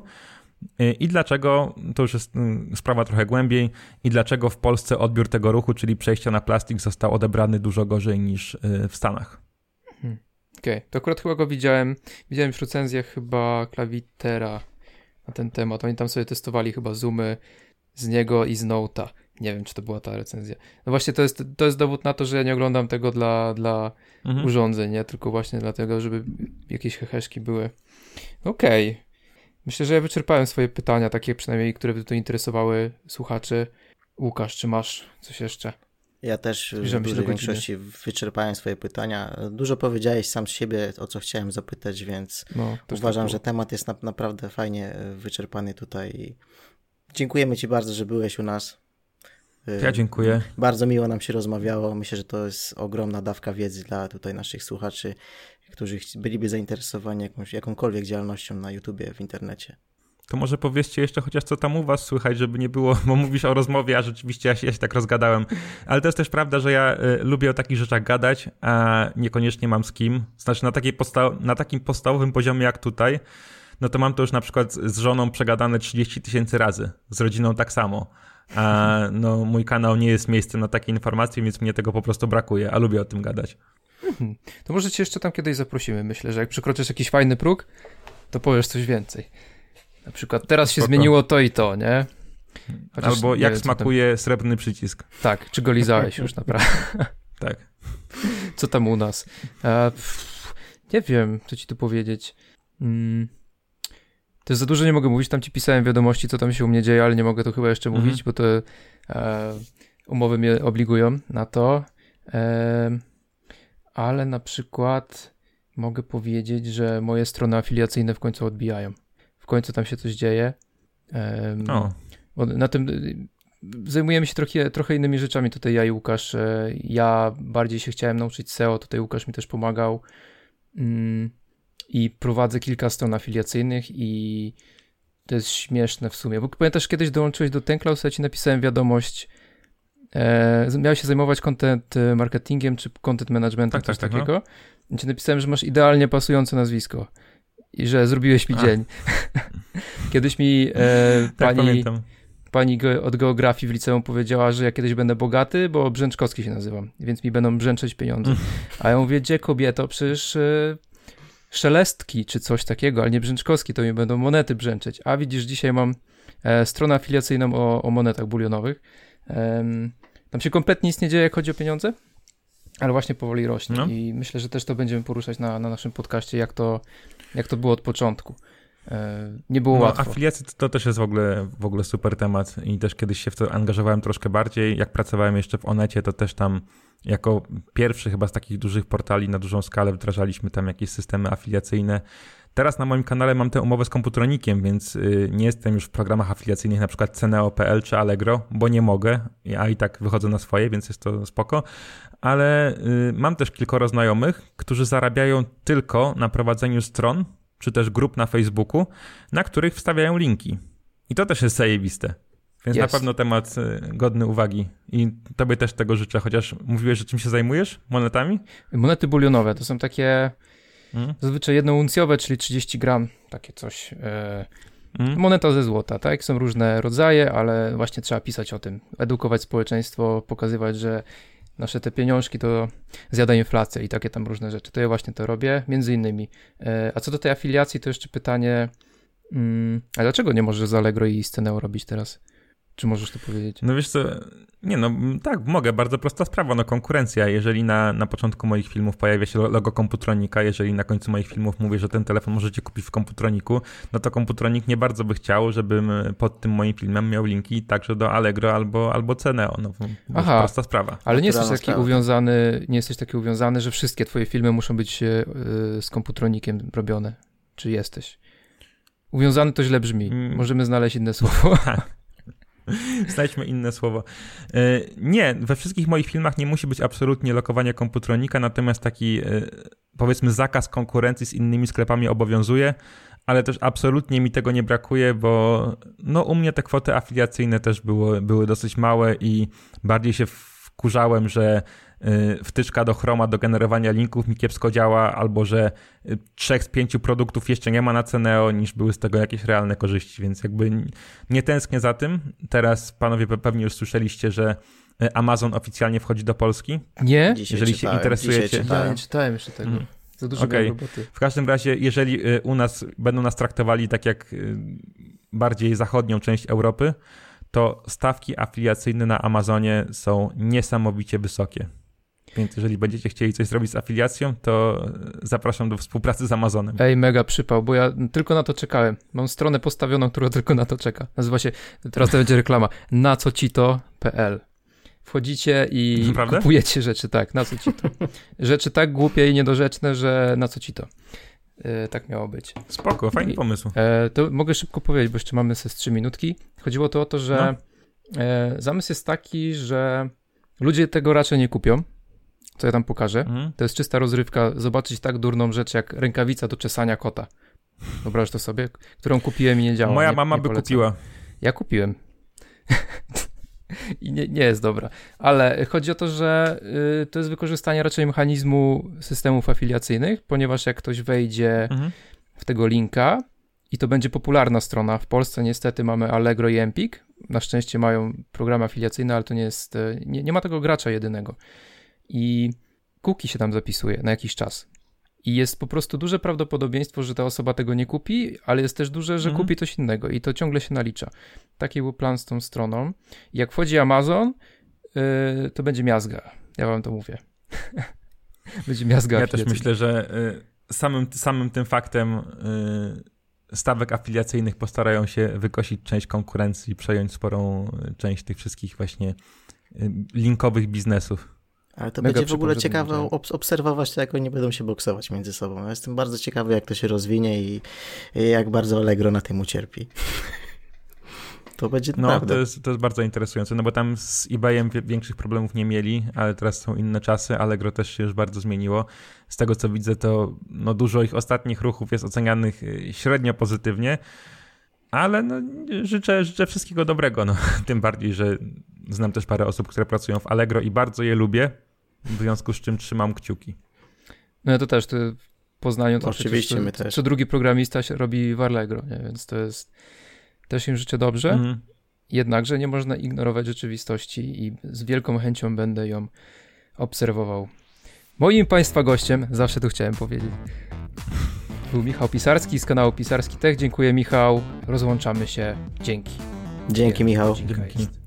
Y, I dlaczego, to już jest sprawa trochę głębiej, i dlaczego w Polsce odbiór tego ruchu, czyli przejścia na plastik, został odebrany dużo gorzej niż w Stanach. Okej, okay. to akurat chyba go widziałem. Widziałem w recenzjach chyba klawitera na ten temat. Oni tam sobie testowali chyba zoomy z niego i z Note'a. Nie wiem, czy to była ta recenzja. No właśnie to jest, to jest dowód na to, że ja nie oglądam tego dla, dla mhm. urządzeń, nie? Tylko właśnie dlatego, żeby jakieś heheszki były. Okej. Okay. Myślę, że ja wyczerpałem swoje pytania, takie przynajmniej, które by tu interesowały słuchaczy. Łukasz, czy masz coś jeszcze? Ja też w dużej większości wyczerpałem swoje pytania. Dużo powiedziałeś sam z siebie, o co chciałem zapytać, więc no, uważam, tak że temat jest na, naprawdę fajnie e, wyczerpany tutaj. Dziękujemy Ci bardzo, że byłeś u nas. Ja e, dziękuję. Bardzo miło nam się rozmawiało. Myślę, że to jest ogromna dawka wiedzy dla tutaj naszych słuchaczy którzy byliby zainteresowani jakąś, jakąkolwiek działalnością na YouTubie, w internecie. To może powiedzcie jeszcze chociaż co tam u was słychać, żeby nie było, bo mówisz o rozmowie, a rzeczywiście ja się, ja się tak rozgadałem. Ale to jest też prawda, że ja y, lubię o takich rzeczach gadać, a niekoniecznie mam z kim. Znaczy na, takiej posta- na takim podstawowym poziomie jak tutaj, no to mam to już na przykład z żoną przegadane 30 tysięcy razy, z rodziną tak samo. A no, mój kanał nie jest miejscem na takie informacje, więc mnie tego po prostu brakuje, a lubię o tym gadać. Mhm. To może cię jeszcze tam kiedyś zaprosimy. Myślę, że jak przekroczysz jakiś fajny próg, to powiesz coś więcej. Na przykład teraz się zmieniło to i to, nie? Chociaż Albo jak smakuje tam... srebrny przycisk. Tak, czy go lizałeś już naprawdę. tak. Co tam u nas? E, pff, nie wiem, co ci tu powiedzieć. Mm. To jest za dużo nie mogę mówić, tam ci pisałem wiadomości, co tam się u mnie dzieje, ale nie mogę to chyba jeszcze mhm. mówić, bo to e, umowy mnie obligują na to. E, ale na przykład mogę powiedzieć, że moje strony afiliacyjne w końcu odbijają. W końcu tam się coś dzieje. Um, na tym zajmujemy się trochę, trochę innymi rzeczami tutaj ja i Łukasz. E, ja bardziej się chciałem nauczyć SEO, tutaj Łukasz mi też pomagał. Mm, I prowadzę kilka stron afiliacyjnych i to jest śmieszne w sumie. Bo pamiętasz, kiedyś dołączyłeś do Tenclaus, ja ci napisałem wiadomość, e, miałeś się zajmować content e, marketingiem czy content managementem, tak, coś tak, tak, takiego. No. I ci napisałem, że masz idealnie pasujące nazwisko i że zrobiłeś mi A. dzień. kiedyś mi e, tak, pani, pani od geografii w liceum powiedziała, że ja kiedyś będę bogaty, bo Brzęczkowski się nazywam, więc mi będą brzęczeć pieniądze. A ja mówię, gdzie kobieto, przecież e, szelestki czy coś takiego, ale nie Brzęczkowski, to mi będą monety brzęczeć. A widzisz, dzisiaj mam e, stronę afiliacyjną o, o monetach bulionowych. Tam się kompletnie nic nie dzieje, jak chodzi o pieniądze, ale właśnie powoli rośnie no. i myślę, że też to będziemy poruszać na, na naszym podcaście, jak to, jak to było od początku. E, nie było no, łatwo. Afiliacja to, to też jest w ogóle, w ogóle super temat i też kiedyś się w to angażowałem troszkę bardziej. Jak pracowałem jeszcze w Onecie, to też tam jako pierwszy chyba z takich dużych portali na dużą skalę wdrażaliśmy tam jakieś systemy afiliacyjne Teraz na moim kanale mam tę umowę z komputronikiem, więc y, nie jestem już w programach afiliacyjnych na przykład Ceneo.pl czy Allegro, bo nie mogę, a i tak wychodzę na swoje, więc jest to spoko. Ale y, mam też kilkoro znajomych, którzy zarabiają tylko na prowadzeniu stron, czy też grup na Facebooku, na których wstawiają linki. I to też jest zajebiste. Więc yes. na pewno temat y, godny uwagi. I tobie też tego życzę, chociaż mówiłeś, że czym się zajmujesz? Monetami? Monety bulionowe to są takie Mhm. Zazwyczaj jednouncjowe, czyli 30 gram, takie coś. E, mhm. Moneta ze złota, tak? Są różne rodzaje, ale właśnie trzeba pisać o tym, edukować społeczeństwo, pokazywać, że nasze te pieniążki to zjada inflację i takie tam różne rzeczy. To ja właśnie to robię, między innymi. E, a co do tej afiliacji, to jeszcze pytanie, mm, a dlaczego nie możesz z Allegro i Sceneo robić teraz? Czy możesz to powiedzieć? No wiesz co, nie no, tak, mogę, bardzo prosta sprawa, no konkurencja. Jeżeli na, na początku moich filmów pojawia się logo Komputronika, jeżeli na końcu moich filmów mówię, że ten telefon możecie kupić w Komputroniku, no to Komputronik nie bardzo by chciał, żebym pod tym moim filmem miał linki także do Allegro albo, albo Ceneo. No, Aha, prosta sprawa. Ale nie jesteś taki sprawa. uwiązany, nie jesteś taki uwiązany, że wszystkie twoje filmy muszą być yy, z Komputronikiem robione. Czy jesteś? Uwiązany to źle brzmi. Mm. Możemy znaleźć inne słowo. Tak. Znajdźmy inne słowo. E, nie, we wszystkich moich filmach nie musi być absolutnie lokowanie komputronika, natomiast taki e, powiedzmy zakaz konkurencji z innymi sklepami obowiązuje, ale też absolutnie mi tego nie brakuje, bo no u mnie te kwoty afiliacyjne też było, były dosyć małe i bardziej się wkurzałem, że wtyczka do Chroma do generowania linków mi kiepsko działa, albo że y, trzech z pięciu produktów jeszcze nie ma na Ceneo, niż były z tego jakieś realne korzyści, więc jakby nie tęsknię za tym. Teraz panowie pewnie już słyszeliście, że y, Amazon oficjalnie wchodzi do Polski. Nie? Dzisiaj Jeżeli się czytałem, interesujecie- dzisiaj Ja czytałem. nie czytałem jeszcze tego. Mhm. Za dużo miałem roboty. W każdym razie, jeżeli y, u nas będą nas traktowali tak jak y, bardziej zachodnią część Europy, to stawki afiliacyjne na Amazonie są niesamowicie wysokie. Więc jeżeli będziecie chcieli coś zrobić z afiliacją, to zapraszam do współpracy z Amazonem. Ej, mega przypał, bo ja tylko na to czekałem. Mam stronę postawioną, która tylko na to czeka. Nazywa się, teraz to będzie reklama, nacocito.pl. Wchodzicie i Naprawdę? kupujecie rzeczy, tak, na co ci to. Rzeczy tak głupie i niedorzeczne, że na co ci to. E, tak miało być. Spoko, fajny pomysł. E, to mogę szybko powiedzieć, bo jeszcze mamy ze 3 minutki. Chodziło to o to, że e, zamysł jest taki, że ludzie tego raczej nie kupią, co ja tam pokażę. Mhm. To jest czysta rozrywka, zobaczyć tak durną rzecz jak rękawica do czesania kota. Wyobraź to sobie, którą kupiłem i nie działa. Moja nie, mama nie by kupiła. Ja kupiłem. I nie, nie jest dobra. Ale chodzi o to, że y, to jest wykorzystanie raczej mechanizmu systemów afiliacyjnych, ponieważ jak ktoś wejdzie Mhm. w tego linka i to będzie popularna strona. W Polsce niestety mamy Allegro i Empik. Na szczęście mają programy afiliacyjne, ale to nie jest, e, nie, nie ma tego gracza jedynego. I cookie się tam zapisuje na jakiś czas. I jest po prostu duże prawdopodobieństwo, że ta osoba tego nie kupi, ale jest też duże, że Mhm. kupi coś innego i to ciągle się nalicza. Taki był plan z tą stroną. Jak wchodzi Amazon, yy, to będzie miazga. Ja wam to mówię. będzie miazga Ja też myślę, że y, samym, samym tym faktem y, stawek afiliacyjnych postarają się wykosić część konkurencji, przejąć sporą y, część tych wszystkich właśnie y, linkowych biznesów. Ale to Mega będzie w ogóle ciekawe obs- obserwować to, jak oni będą się boksować między sobą. Ja jestem bardzo ciekawy, jak to się rozwinie i, i jak bardzo Allegro na tym ucierpi. to będzie No, naprawdę. to jest, to jest bardzo interesujące, no bo tam z eBayem większych problemów nie mieli, ale teraz są inne czasy, Allegro też się już bardzo zmieniło. Z tego co widzę, to no, dużo ich ostatnich ruchów jest ocenianych y, średnio pozytywnie, ale no, życzę, życzę wszystkiego dobrego, no. tym bardziej, że znam też parę osób, które pracują w Allegro i bardzo je lubię, w związku z czym trzymam kciuki. No ja to też, to w Poznaniu to Oczywiście, przecież my też. co drugi programista się robi w Allegro, nie? więc to jest, też im życzę dobrze, Mhm. jednakże nie można ignorować rzeczywistości i z wielką chęcią będę ją obserwował. Moim Państwa gościem, zawsze to chciałem powiedzieć, był Michał Pisarski z kanału Pisarski Tech. Dziękuję Michał, rozłączamy się, dzięki. Dzięki, Michał. Dzięki.